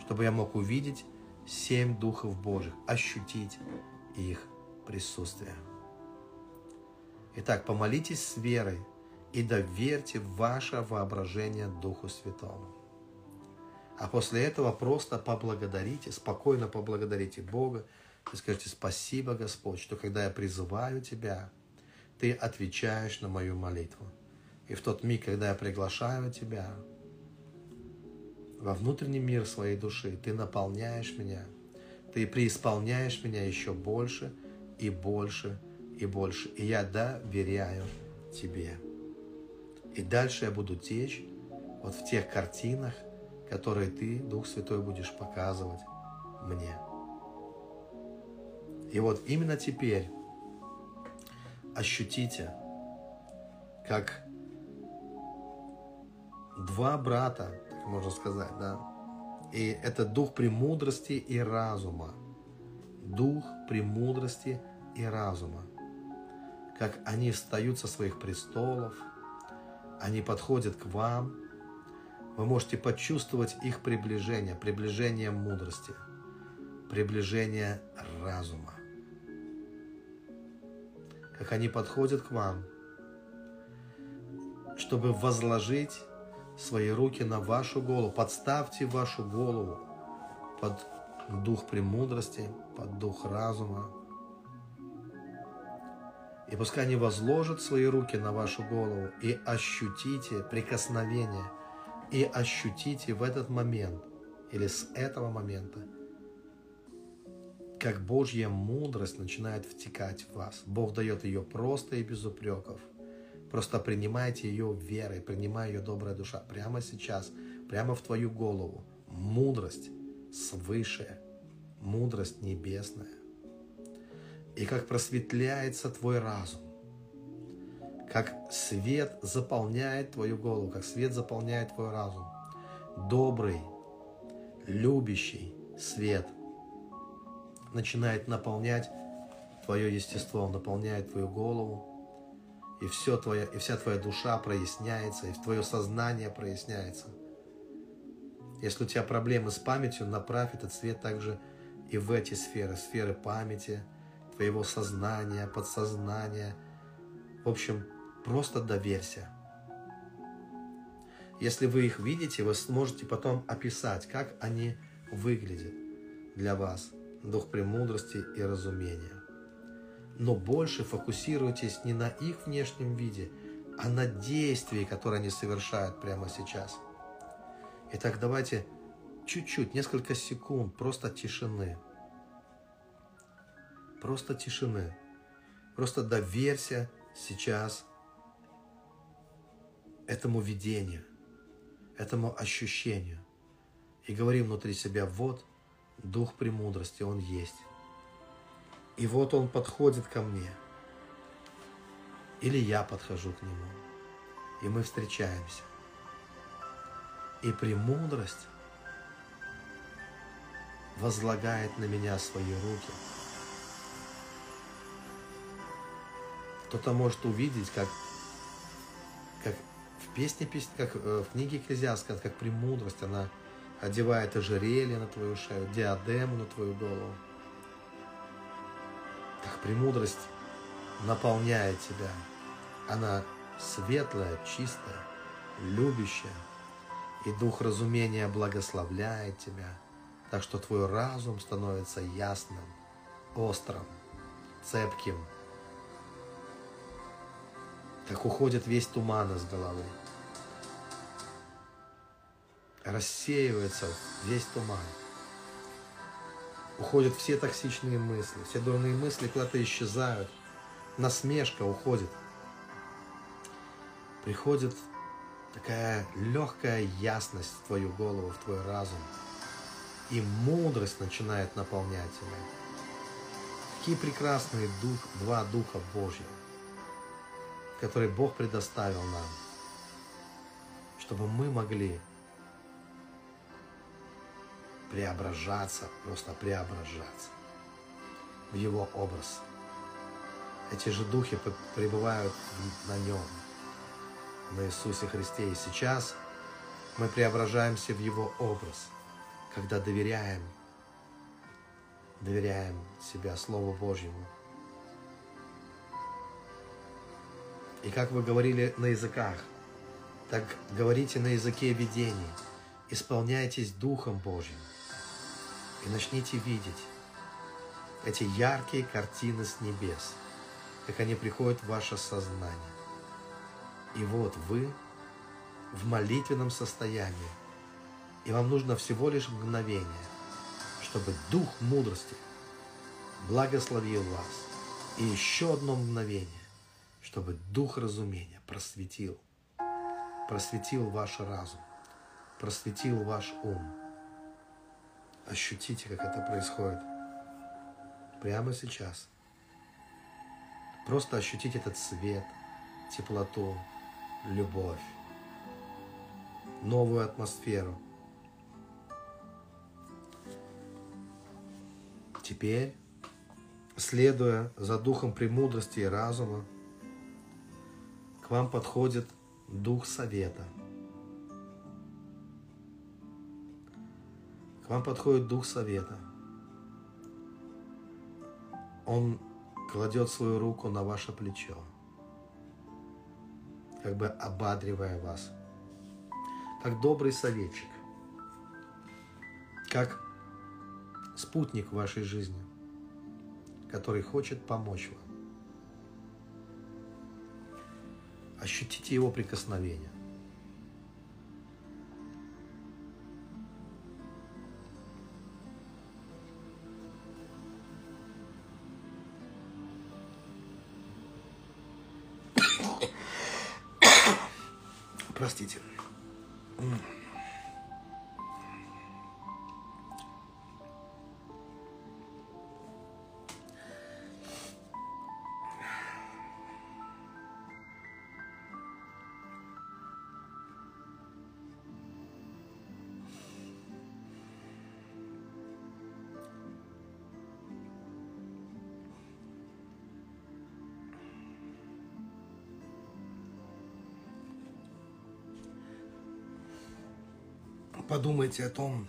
чтобы я мог увидеть семь Духов Божьих, ощутить их присутствие. Итак, помолитесь с верой и доверьте ваше воображение Духу Святому. А после этого просто поблагодарите, спокойно поблагодарите Бога и скажите спасибо, Господь, что когда я призываю Тебя, Ты отвечаешь на мою молитву. И в тот миг, когда я приглашаю Тебя во внутренний мир своей души, Ты наполняешь меня, Ты преисполняешь меня еще больше и больше и больше. И я доверяю Тебе. И дальше я буду течь вот в тех картинах, которые ты, Дух Святой, будешь показывать мне. И вот именно теперь ощутите, как два брата, так можно сказать, да, и это дух премудрости и разума. Дух премудрости и разума. Как они встают со своих престолов, они подходят к вам, вы можете почувствовать их приближение, приближение мудрости, приближение разума. Как они подходят к вам, чтобы возложить свои руки на вашу голову. Подставьте вашу голову под дух премудрости, под дух разума. И пускай они возложат свои руки на вашу голову и ощутите прикосновение – и ощутите в этот момент или с этого момента, как Божья мудрость начинает втекать в вас. Бог дает ее просто и без упреков. Просто принимайте ее верой, принимай ее добрая душа прямо сейчас, прямо в твою голову. Мудрость свыше, мудрость небесная. И как просветляется твой разум, как свет заполняет твою голову, как свет заполняет твой разум. Добрый, любящий свет начинает наполнять твое естество, он наполняет твою голову, и, все твоя, и вся твоя душа проясняется, и твое сознание проясняется. Если у тебя проблемы с памятью, направь этот свет также и в эти сферы, сферы памяти, твоего сознания, подсознания. В общем, Просто доверься. Если вы их видите, вы сможете потом описать, как они выглядят для вас. Дух премудрости и разумения. Но больше фокусируйтесь не на их внешнем виде, а на действии, которые они совершают прямо сейчас. Итак, давайте чуть-чуть, несколько секунд просто тишины. Просто тишины. Просто доверься сейчас этому видению, этому ощущению. И говорим внутри себя, вот дух премудрости, он есть. И вот он подходит ко мне. Или я подхожу к нему. И мы встречаемся. И премудрость возлагает на меня свои руки. Кто-то может увидеть, как, как Песня, песня, как э, в книге Экклезиаста, как премудрость, она одевает ожерелье на твою шею, диадему на твою голову. Как премудрость наполняет тебя. Она светлая, чистая, любящая. И дух разумения благословляет тебя, так что твой разум становится ясным, острым, цепким, как уходит весь туман из головы рассеивается весь туман. Уходят все токсичные мысли, все дурные мысли куда-то исчезают. Насмешка уходит. приходит такая легкая ясность в твою голову, в твой разум. И мудрость начинает наполнять тебя. Какие прекрасные дух, два Духа Божьих, которые Бог предоставил нам, чтобы мы могли преображаться, просто преображаться в Его образ. Эти же духи пребывают на Нем, на Иисусе Христе. И сейчас мы преображаемся в Его образ, когда доверяем, доверяем себя Слову Божьему. И как вы говорили на языках, так говорите на языке видений, исполняйтесь Духом Божьим и начните видеть эти яркие картины с небес, как они приходят в ваше сознание. И вот вы в молитвенном состоянии, и вам нужно всего лишь мгновение, чтобы Дух мудрости благословил вас. И еще одно мгновение, чтобы Дух разумения просветил, просветил ваш разум, просветил ваш ум Ощутите, как это происходит. Прямо сейчас. Просто ощутите этот свет, теплоту, любовь, новую атмосферу. Теперь, следуя за духом премудрости и разума, к вам подходит дух совета – К вам подходит дух совета. Он кладет свою руку на ваше плечо, как бы ободривая вас, как добрый советчик, как спутник вашей жизни, который хочет помочь вам. Ощутите его прикосновение. Простите. Подумайте о том,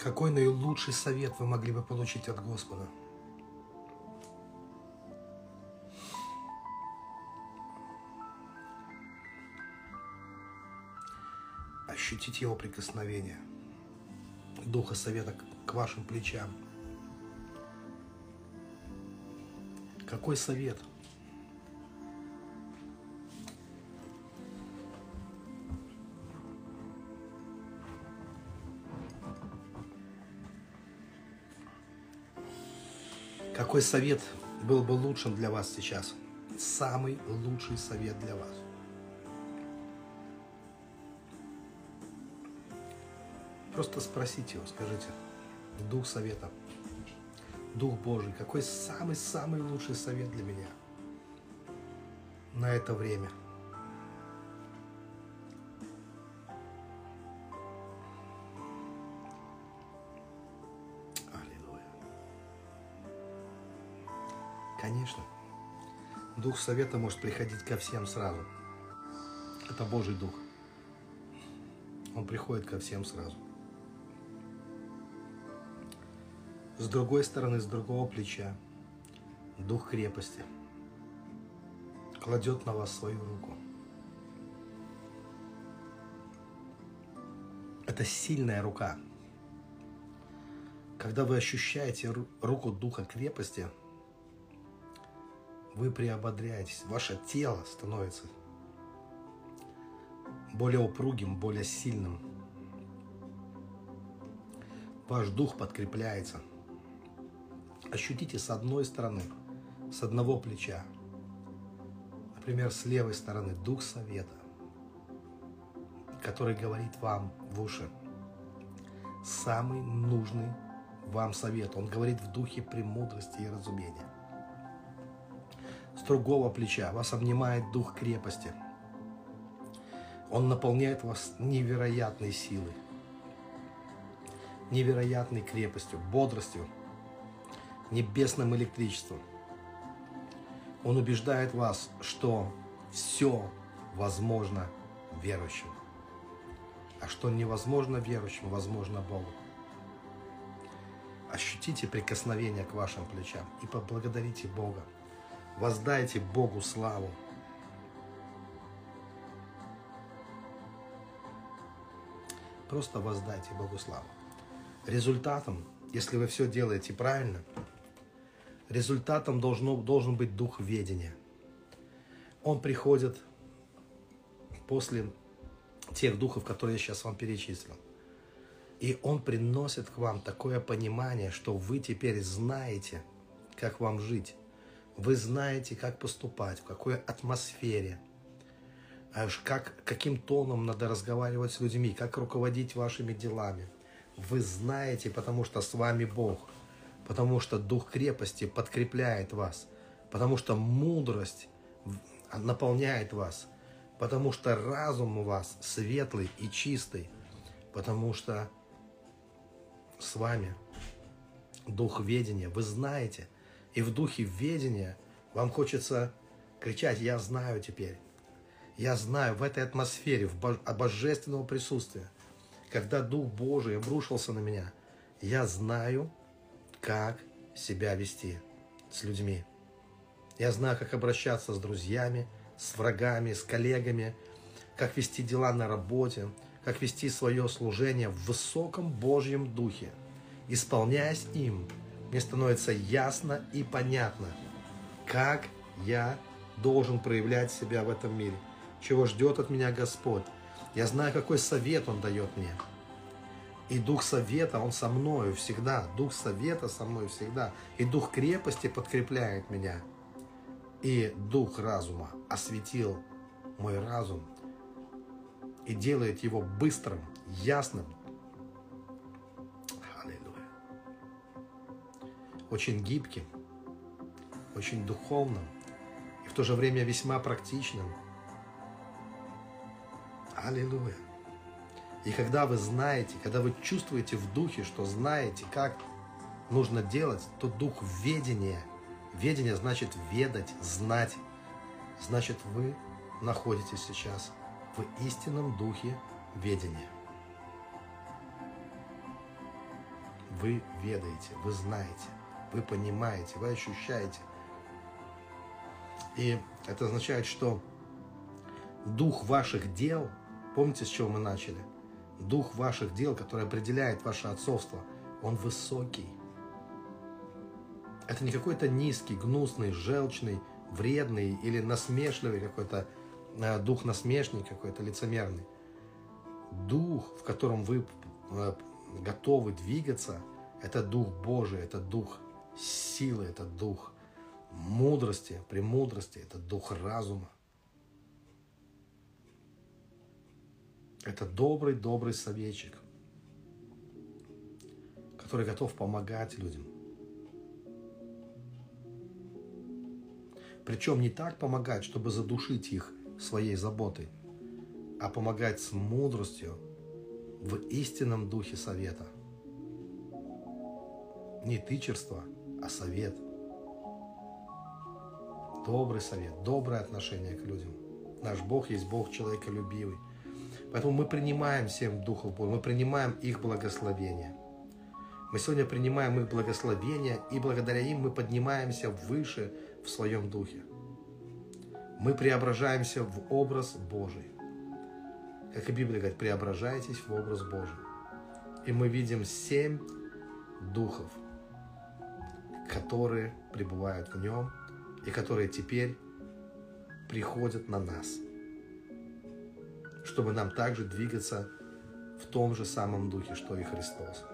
какой наилучший совет вы могли бы получить от Господа. Ощутите его прикосновение, Духа Совета к вашим плечам – Какой совет? Какой совет был бы лучшим для вас сейчас? Самый лучший совет для вас. Просто спросите его, скажите, Дух Совета – Дух Божий, какой самый-самый лучший совет для меня на это время. Аллилуйя. Конечно, Дух Совета может приходить ко всем сразу. Это Божий Дух. Он приходит ко всем сразу. С другой стороны, с другого плеча, дух крепости кладет на вас свою руку. Это сильная рука. Когда вы ощущаете руку духа крепости, вы приободряетесь, ваше тело становится более упругим, более сильным. Ваш дух подкрепляется – ощутите с одной стороны, с одного плеча, например, с левой стороны, Дух Совета, который говорит вам в уши самый нужный вам совет. Он говорит в духе премудрости и разумения. С другого плеча вас обнимает дух крепости. Он наполняет вас невероятной силой, невероятной крепостью, бодростью, небесным электричеством. Он убеждает вас, что все возможно верующим. А что невозможно верующим, возможно Богу. Ощутите прикосновение к вашим плечам и поблагодарите Бога. Воздайте Богу славу. Просто воздайте Богу славу. Результатом, если вы все делаете правильно, результатом должно, должен быть дух ведения. Он приходит после тех духов, которые я сейчас вам перечислил. И Он приносит к вам такое понимание, что вы теперь знаете, как вам жить. Вы знаете, как поступать, в какой атмосфере, как, каким тоном надо разговаривать с людьми, как руководить вашими делами. Вы знаете, потому что с вами Бог, потому что дух крепости подкрепляет вас, потому что мудрость наполняет вас, потому что разум у вас светлый и чистый, потому что с вами дух ведения, вы знаете, и в духе ведения вам хочется кричать, я знаю теперь, я знаю в этой атмосфере, в божественного присутствия, когда Дух Божий обрушился на меня, я знаю, как себя вести с людьми. Я знаю, как обращаться с друзьями, с врагами, с коллегами, как вести дела на работе, как вести свое служение в высоком Божьем Духе. Исполняясь им, мне становится ясно и понятно, как я должен проявлять себя в этом мире, чего ждет от меня Господь. Я знаю, какой совет Он дает мне. И Дух Совета, Он со мною всегда. Дух Совета со мной всегда. И Дух крепости подкрепляет меня. И Дух разума осветил мой разум и делает его быстрым, ясным. Аллилуйя. Очень гибким, очень духовным и в то же время весьма практичным. Аллилуйя. И когда вы знаете, когда вы чувствуете в духе, что знаете, как нужно делать, то дух ведения, ведение значит ведать, знать, значит вы находитесь сейчас в истинном духе ведения. Вы ведаете, вы знаете, вы понимаете, вы ощущаете. И это означает, что дух ваших дел, помните, с чего мы начали? Дух ваших дел, который определяет ваше отцовство, он высокий. Это не какой-то низкий, гнусный, желчный, вредный или насмешливый какой-то э, дух насмешник какой-то лицемерный. Дух, в котором вы э, готовы двигаться, это дух Божий, это дух силы, это дух мудрости, премудрости, это дух разума. Это добрый-добрый советчик, который готов помогать людям. Причем не так помогать, чтобы задушить их своей заботой, а помогать с мудростью в истинном духе совета. Не тычерство, а совет. Добрый совет, доброе отношение к людям. Наш Бог есть Бог человеколюбивый. Поэтому мы принимаем всем Духов Божьих, мы принимаем их благословение. Мы сегодня принимаем их благословение, и благодаря им мы поднимаемся выше в своем духе. Мы преображаемся в образ Божий. Как и Библия говорит, преображайтесь в образ Божий. И мы видим семь духов, которые пребывают в нем и которые теперь приходят на нас, чтобы нам также двигаться в том же самом духе, что и Христос.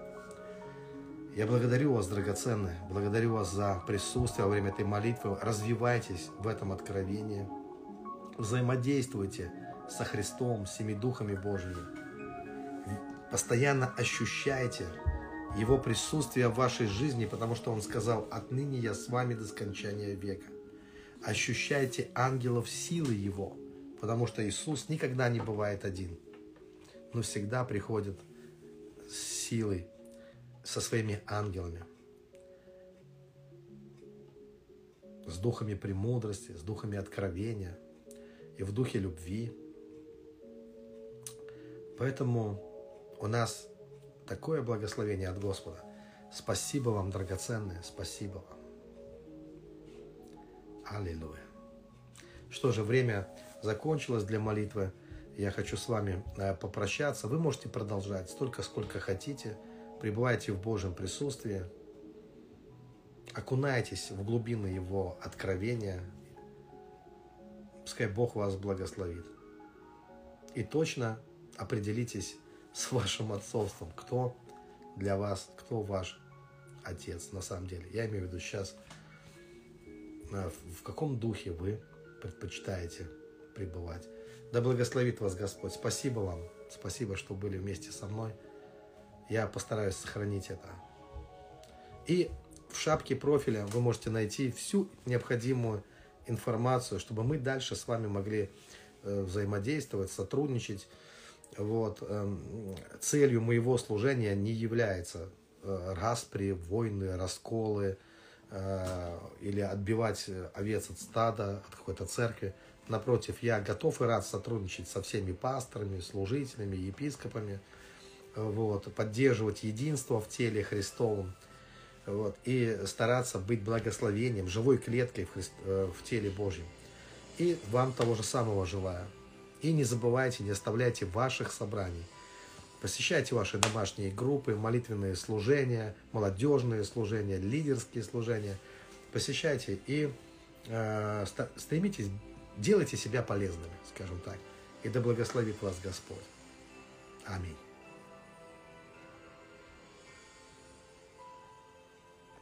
Я благодарю вас, драгоценные, благодарю вас за присутствие во время этой молитвы. Развивайтесь в этом откровении. Взаимодействуйте со Христом, с семи духами Божьими. Постоянно ощущайте Его присутствие в вашей жизни, потому что Он сказал, отныне я с вами до скончания века. Ощущайте ангелов силы Его, потому что Иисус никогда не бывает один, но всегда приходит с силой, со своими ангелами, с духами премудрости, с духами откровения и в духе любви. Поэтому у нас такое благословение от Господа. Спасибо вам, драгоценное, спасибо вам. Аллилуйя. Что же, время закончилось для молитвы. Я хочу с вами э, попрощаться. Вы можете продолжать столько, сколько хотите. Пребывайте в Божьем присутствии. Окунайтесь в глубины Его откровения. Пускай Бог вас благословит. И точно определитесь с вашим отцовством, кто для вас, кто ваш отец на самом деле. Я имею в виду сейчас, э, в каком духе вы предпочитаете пребывать. Да благословит вас Господь. Спасибо вам. Спасибо, что были вместе со мной. Я постараюсь сохранить это. И в шапке профиля вы можете найти всю необходимую информацию, чтобы мы дальше с вами могли э, взаимодействовать, сотрудничать. Вот. Эм, целью моего служения не является э, распри, войны, расколы э, или отбивать овец от стада, от какой-то церкви. Напротив, я готов и рад сотрудничать со всеми пасторами, служителями, епископами, вот, поддерживать единство в теле Христовом вот, и стараться быть благословением, живой клеткой в, Христ, в теле Божьем. И вам того же самого желаю. И не забывайте, не оставляйте ваших собраний. Посещайте ваши домашние группы, молитвенные служения, молодежные служения, лидерские служения. Посещайте и э, стремитесь, делайте себя полезными, скажем так. И да благословит вас Господь. Аминь.